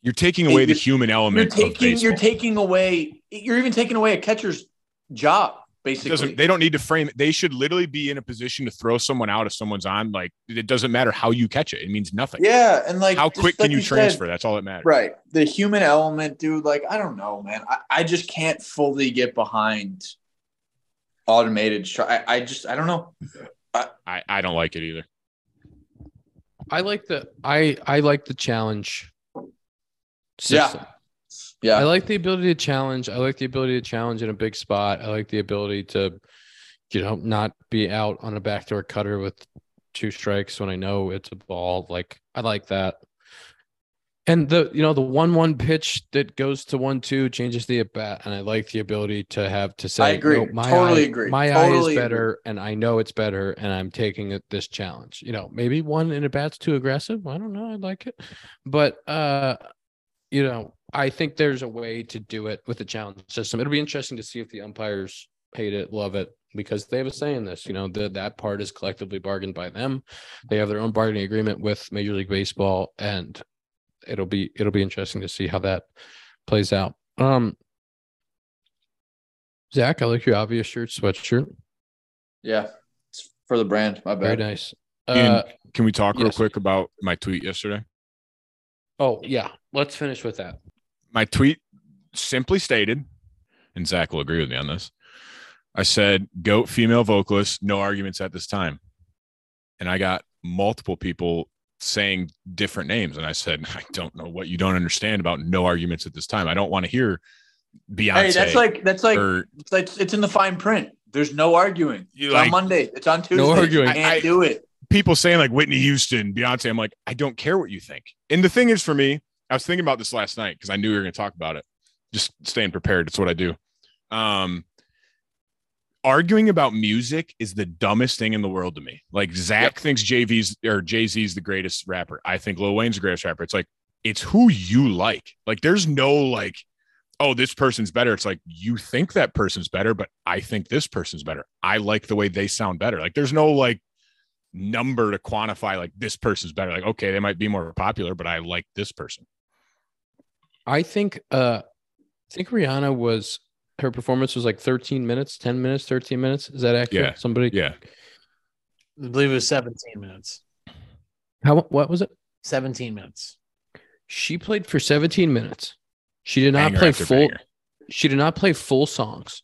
You're taking away the human element you're taking you're taking away you're even taking away a catcher's job basically doesn't they don't need to frame it. They should literally be in a position to throw someone out if someone's on. Like it doesn't matter how you catch it. It means nothing. yeah and like how quick like can you said, transfer? That's all that matters. right the human element dude like i don't know man i, I just can't fully get behind automated stri- I, I just i don't know I, I don't like it either. I like the I I like the challenge system. yeah I like the ability to challenge. I like the ability to challenge in a big spot. I like the ability to, you know, not be out on a backdoor cutter with two strikes when I know it's a ball. Like I like that. And the you know the one one pitch that goes to one two changes the at bat, and I like the ability to have to say, I agree. "No, my Totally eye, agree. My eye Totally is agree. better, and I know it's better, and I'm taking it this challenge. You know, maybe one in a bat's too aggressive. I don't know. I like it, but uh, you know, I think there's a way to do it with the challenge system. It'll be interesting to see if the umpires hate it, love it, because they have a say in this. You know, the, that part is collectively bargained by them. They have their own bargaining agreement with Major League Baseball, and it'll be it'll be interesting to see how that plays out. Um, Zack, I like your obvious shirt, sweatshirt. yeah it's for the brand my bad. Very nice. Ian, Uh, Can we talk real quick about my tweet yesterday? oh yeah, let's finish with that. My tweet simply stated, and Zack will agree with me on this. I said, "Goat female vocalist, no arguments at this time," and I got multiple people saying different names, and I said, "I don't know what you don't understand about no arguments at this time. I don't want to hear Beyonce." hey that's like that's like or it's, like- it's in the fine print There's no arguing. It's like- on Monday. It's on Tuesday. No arguing. You can't I- I- do it. people saying like Whitney Houston, Beyonce. I'm like, I don't care what you think. And the thing is, for me, I was thinking about this last night because I knew we were going to talk about it. Just staying prepared. It's what I do. Um, arguing about music is the dumbest thing in the world to me. Like Zack thinks JV's or Jay Z's the greatest rapper. I think Lil Wayne's the greatest rapper. It's like it's who you like. Like there's no like, oh, this person's better. It's like you think that person's better, but I think this person's better. I like the way they sound better. Like there's no like number to quantify like this person's better. Like, okay, they might be more popular, but I like this person. I think uh I think Rihanna was her performance was like 13 minutes, 10 minutes, 13 minutes. Is that accurate? Yeah. Somebody Yeah. I believe it was 17 minutes. how what was it? 17 minutes. She played for 17 minutes. She did not Banger play full banger. she did not play full songs.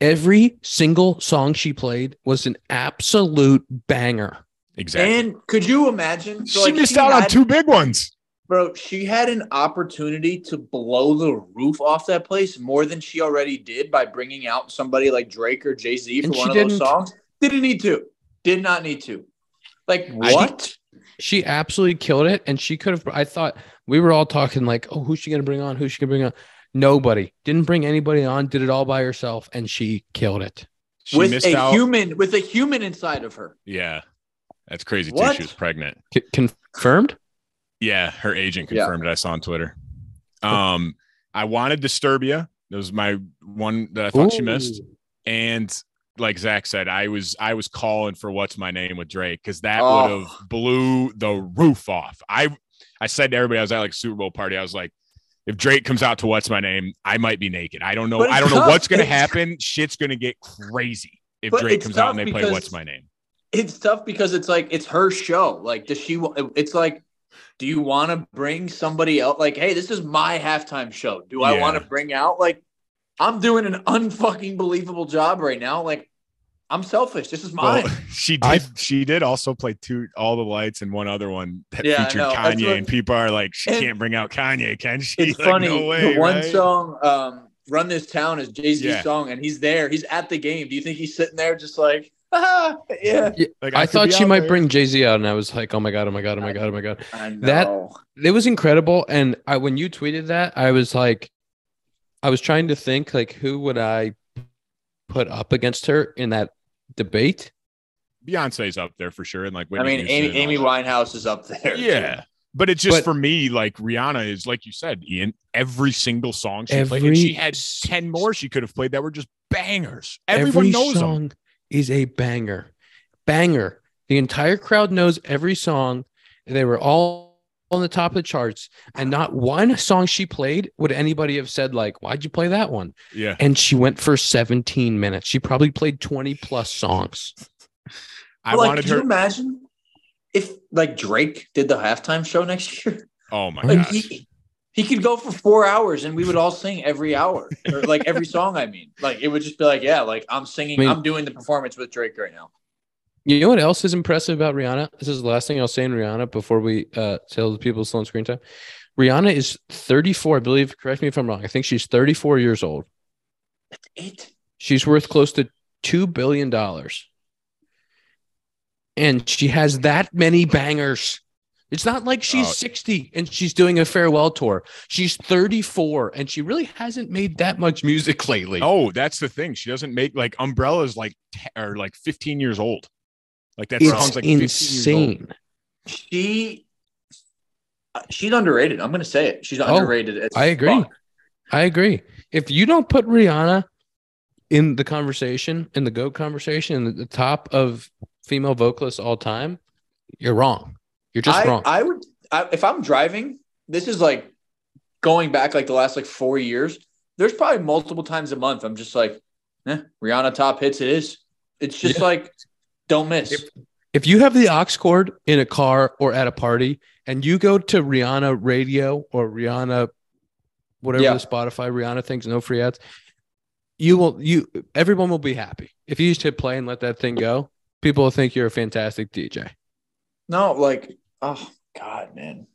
Every single song she played was an absolute banger. Exactly. And could you imagine? So, she like, missed out on two big ones. Bro, she had an opportunity to blow the roof off that place more than she already did by bringing out somebody like Drake or Jay Z for And she one of those didn't. songs. Didn't need to. Did not need to. Like I- what? She absolutely killed it. And she could have I thought we were all talking like, oh, who's she gonna bring on? Who's she gonna bring on? Nobody. Didn't bring anybody on, did it all by herself, and she killed it. She with a out. human, with a human inside of her. yeah. That's crazy too. She was pregnant. C- confirmed? Yeah, her agent Yeah. confirmed it. I saw on Twitter. Um, I wanted Disturbia. That was my one that I thought she missed. And like Zack said, I was I was calling for what's my name with Drake because that Oh. would have blew the roof off. I I said to everybody, I was at like a Super Bowl party. I was like, if Drake comes out to what's my name, I might be naked. I don't know. I don't know what's gonna happen. Shit's gonna get crazy if But Drake comes out and they play what's my name. It's tough because it's like it's her show. Like, does she? It's like, do you want to bring somebody else? Like, hey, this is my halftime show. Do I Yeah. want to bring out like? I'm doing an unfucking believable job right now. Like, I'm selfish. This is mine. Well, she did. I- she did also play two all the lights and one other one that Yeah, featured know. Kanye, what- and people are like, she and- can't bring out Kanye, can she? it's Like, funny. No way, the one right? song, um, "Run This Town," is Jay Z's Yeah. song, and he's there. He's at the game. Do you think he's sitting there just like, ah, yeah? Like, I, could thought be she might there. bring Jay Z out, and I was like, "Oh my god! Oh my god! Oh my god! Oh my god!" I That- It was incredible. And I, when you tweeted that, I was like, I was trying to think like, who would I put up against her in that debate? Beyonce's up there for sure, and like I mean, Amy Amy. Winehouse is up there. too. Yeah, but it's just But- for me, like Rihanna is like you said, Ian. Every single song she played, and she had ten more she could have played that were just bangers. Everyone every knows them. Song is a banger, banger. The entire crowd knows every song. They were all on the top of the charts, and not one song she played would anybody have said like, "Why'd you play that one?" Yeah, And she went for 17 minutes. She probably played 20 plus songs. I like, wanted could you her. imagine if like Drake did the halftime show next year? Oh my Like gosh, he, he could go for four hours and we would all sing every hour or like every song. I mean, like it would just be like, yeah, like I'm singing, I mean- I'm doing the performance with Drake right now. You know what else is impressive about Rihanna? This is the last thing I'll say in Rihanna before we uh, tell the people still on screen time. Rihanna is 34, I believe. Correct me if I'm wrong. I think she's 34 years old. that's It She's worth close to $2 billion. And she has that many bangers. It's not like she's Oh. 60 and she's doing a farewell tour. She's 34 and she really hasn't made that much music lately. Oh, that's the thing. She doesn't make like Umbrella's like te- or like 15 years old. Like that it's song's like 15 years old. insane. she uh, she's underrated. I'm gonna say it. She's Oh, underrated. as I agree. fuck. I agree. If you don't put Rihanna in the conversation, in the GOAT conversation, in the top of female vocalists all time, you're wrong. You're just I, wrong. I would I, if I'm driving. This is like going back like the last like four years. There's probably multiple times a month. I'm just like, eh, Rihanna top hits. It is. It's just Yeah. like, don't miss. If- if you have the aux cord in a car or at a party and you go to Rihanna radio or Rihanna, whatever Yeah. the Spotify Rihanna things, no free ads, you will you everyone will be happy. If you just hit play and let that thing go, people will think you're a fantastic DJ. No, like, oh God, man.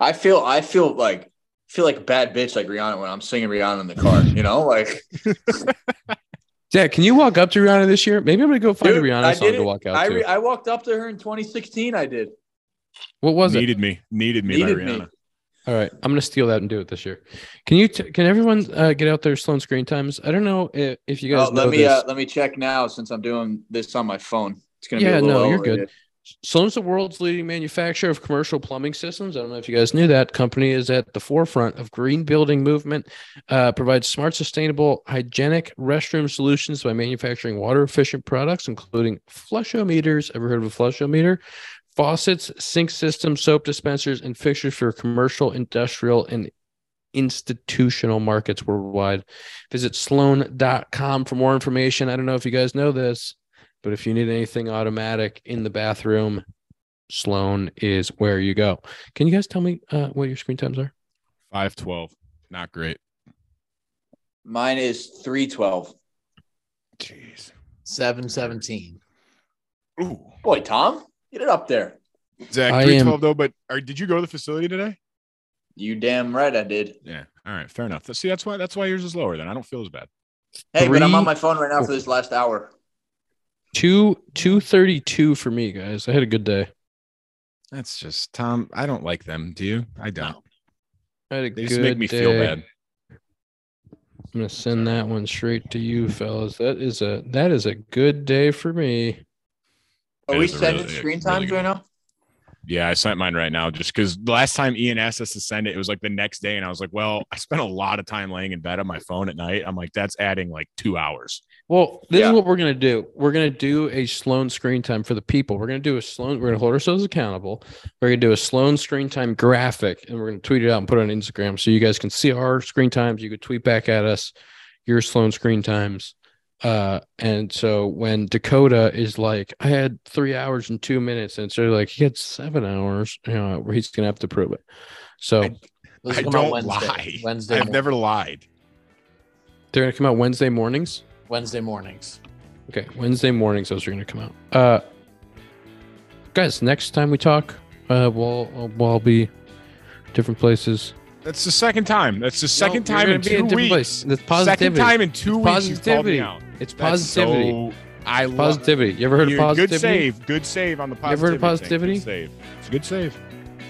I feel I feel like feel like a bad bitch like Rihanna when I'm singing Rihanna in the car, you know? Like Zack, can you walk up to Rihanna this year? Maybe I'm gonna go find Dude, a Rihanna I song to walk out I, to. re- I walked up to her in 2016. I did. what was it? needed me, needed me Needed by me. Rihanna. All right, I'm gonna steal that and do it this year. Can you? T- can everyone uh, get out their Sloan screen times? I don't know if, if you guys Oh, know let me this. uh, let me check now since I'm doing this on my phone. It's gonna Yeah, be a little no, you're good. elevated. Sloan's the world's leading manufacturer of commercial plumbing systems. I don't know if you guys knew that. Company is at the forefront of green building movement. Uh, provides smart, sustainable, hygienic restroom solutions by manufacturing water efficient products, including flushometers. Ever heard of a flushometer? Faucets, sink systems, soap dispensers, and fixtures for commercial, industrial, and institutional markets worldwide. Visit sloan.com for more information. I don't know if you guys know this, but if you need anything automatic in the bathroom, Sloan is where you go. Can you guys tell me uh, what your screen times are? Five twelve, not great. Mine is 312. Jeez. 717. Ooh, Boy, Tom, get it up there. Zack, I three am- twelve though. But are, did you go to the facility today? You damn right I did. Yeah. All right. Fair enough. See, that's why that's why yours is lower. Then I don't feel as bad. Hey, but I'm on my phone right now for this last hour. Two two thirty two for me, guys. I had a good day. That's just Tom. I don't like them. Do you? I don't. I had a They good just make me feel bad. I'm gonna send that one straight to you, fellas. That is a that is a good day for me. Are we sending really- screen really times good right now? Yeah, I sent mine right now just because the last time Ian asked us to send it, it was like the next day, and I was like, "Well, I spent a lot of time laying in bed on my phone at night." I'm like, "That's adding like two hours." Well, this Yeah. is what we're gonna do. We're gonna do a Sloan screen time for the people. We're gonna do a Sloan. We're gonna hold ourselves accountable. We're gonna do a Sloan screen time graphic, and we're gonna tweet it out and put it on Instagram so you guys can see our screen times. You could tweet back at us your Sloan screen times. Uh, and so when Dakota is like, I had three hours and two minutes, and so they're like he had seven hours, you know, where he's gonna have to prove it. So I, I don't Wednesday, lie. Wednesday, I've mor- never lied. they're gonna come out Wednesday mornings. Wednesday mornings. Okay, Wednesday mornings those are going to come out. Uh, guys, next time we talk, uh, we'll we'll all be different places. That's the second time. That's the second No, time in two weeks. place. That's Second positivity. time in two It's weeks. You called positivity. me out. It's positivity. so- I love positivity. You ever heard of you- positivity? Good save. Good save on the ever heard of positivity? Good save. It's a good save.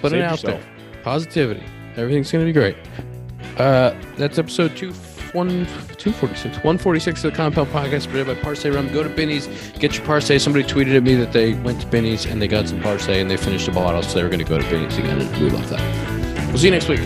Put Save it out yourself. there. Positivity. Everything's going to be great. Uh, that's episode two. One, 246 146 of the compound podcast presented by Parce Rum. Go to Benny's, get your Parce. Somebody tweeted at me that they went to Benny's and they got some Parce and they finished a bottle, so they were going to go to Benny's again. And we love that. We'll see you next week.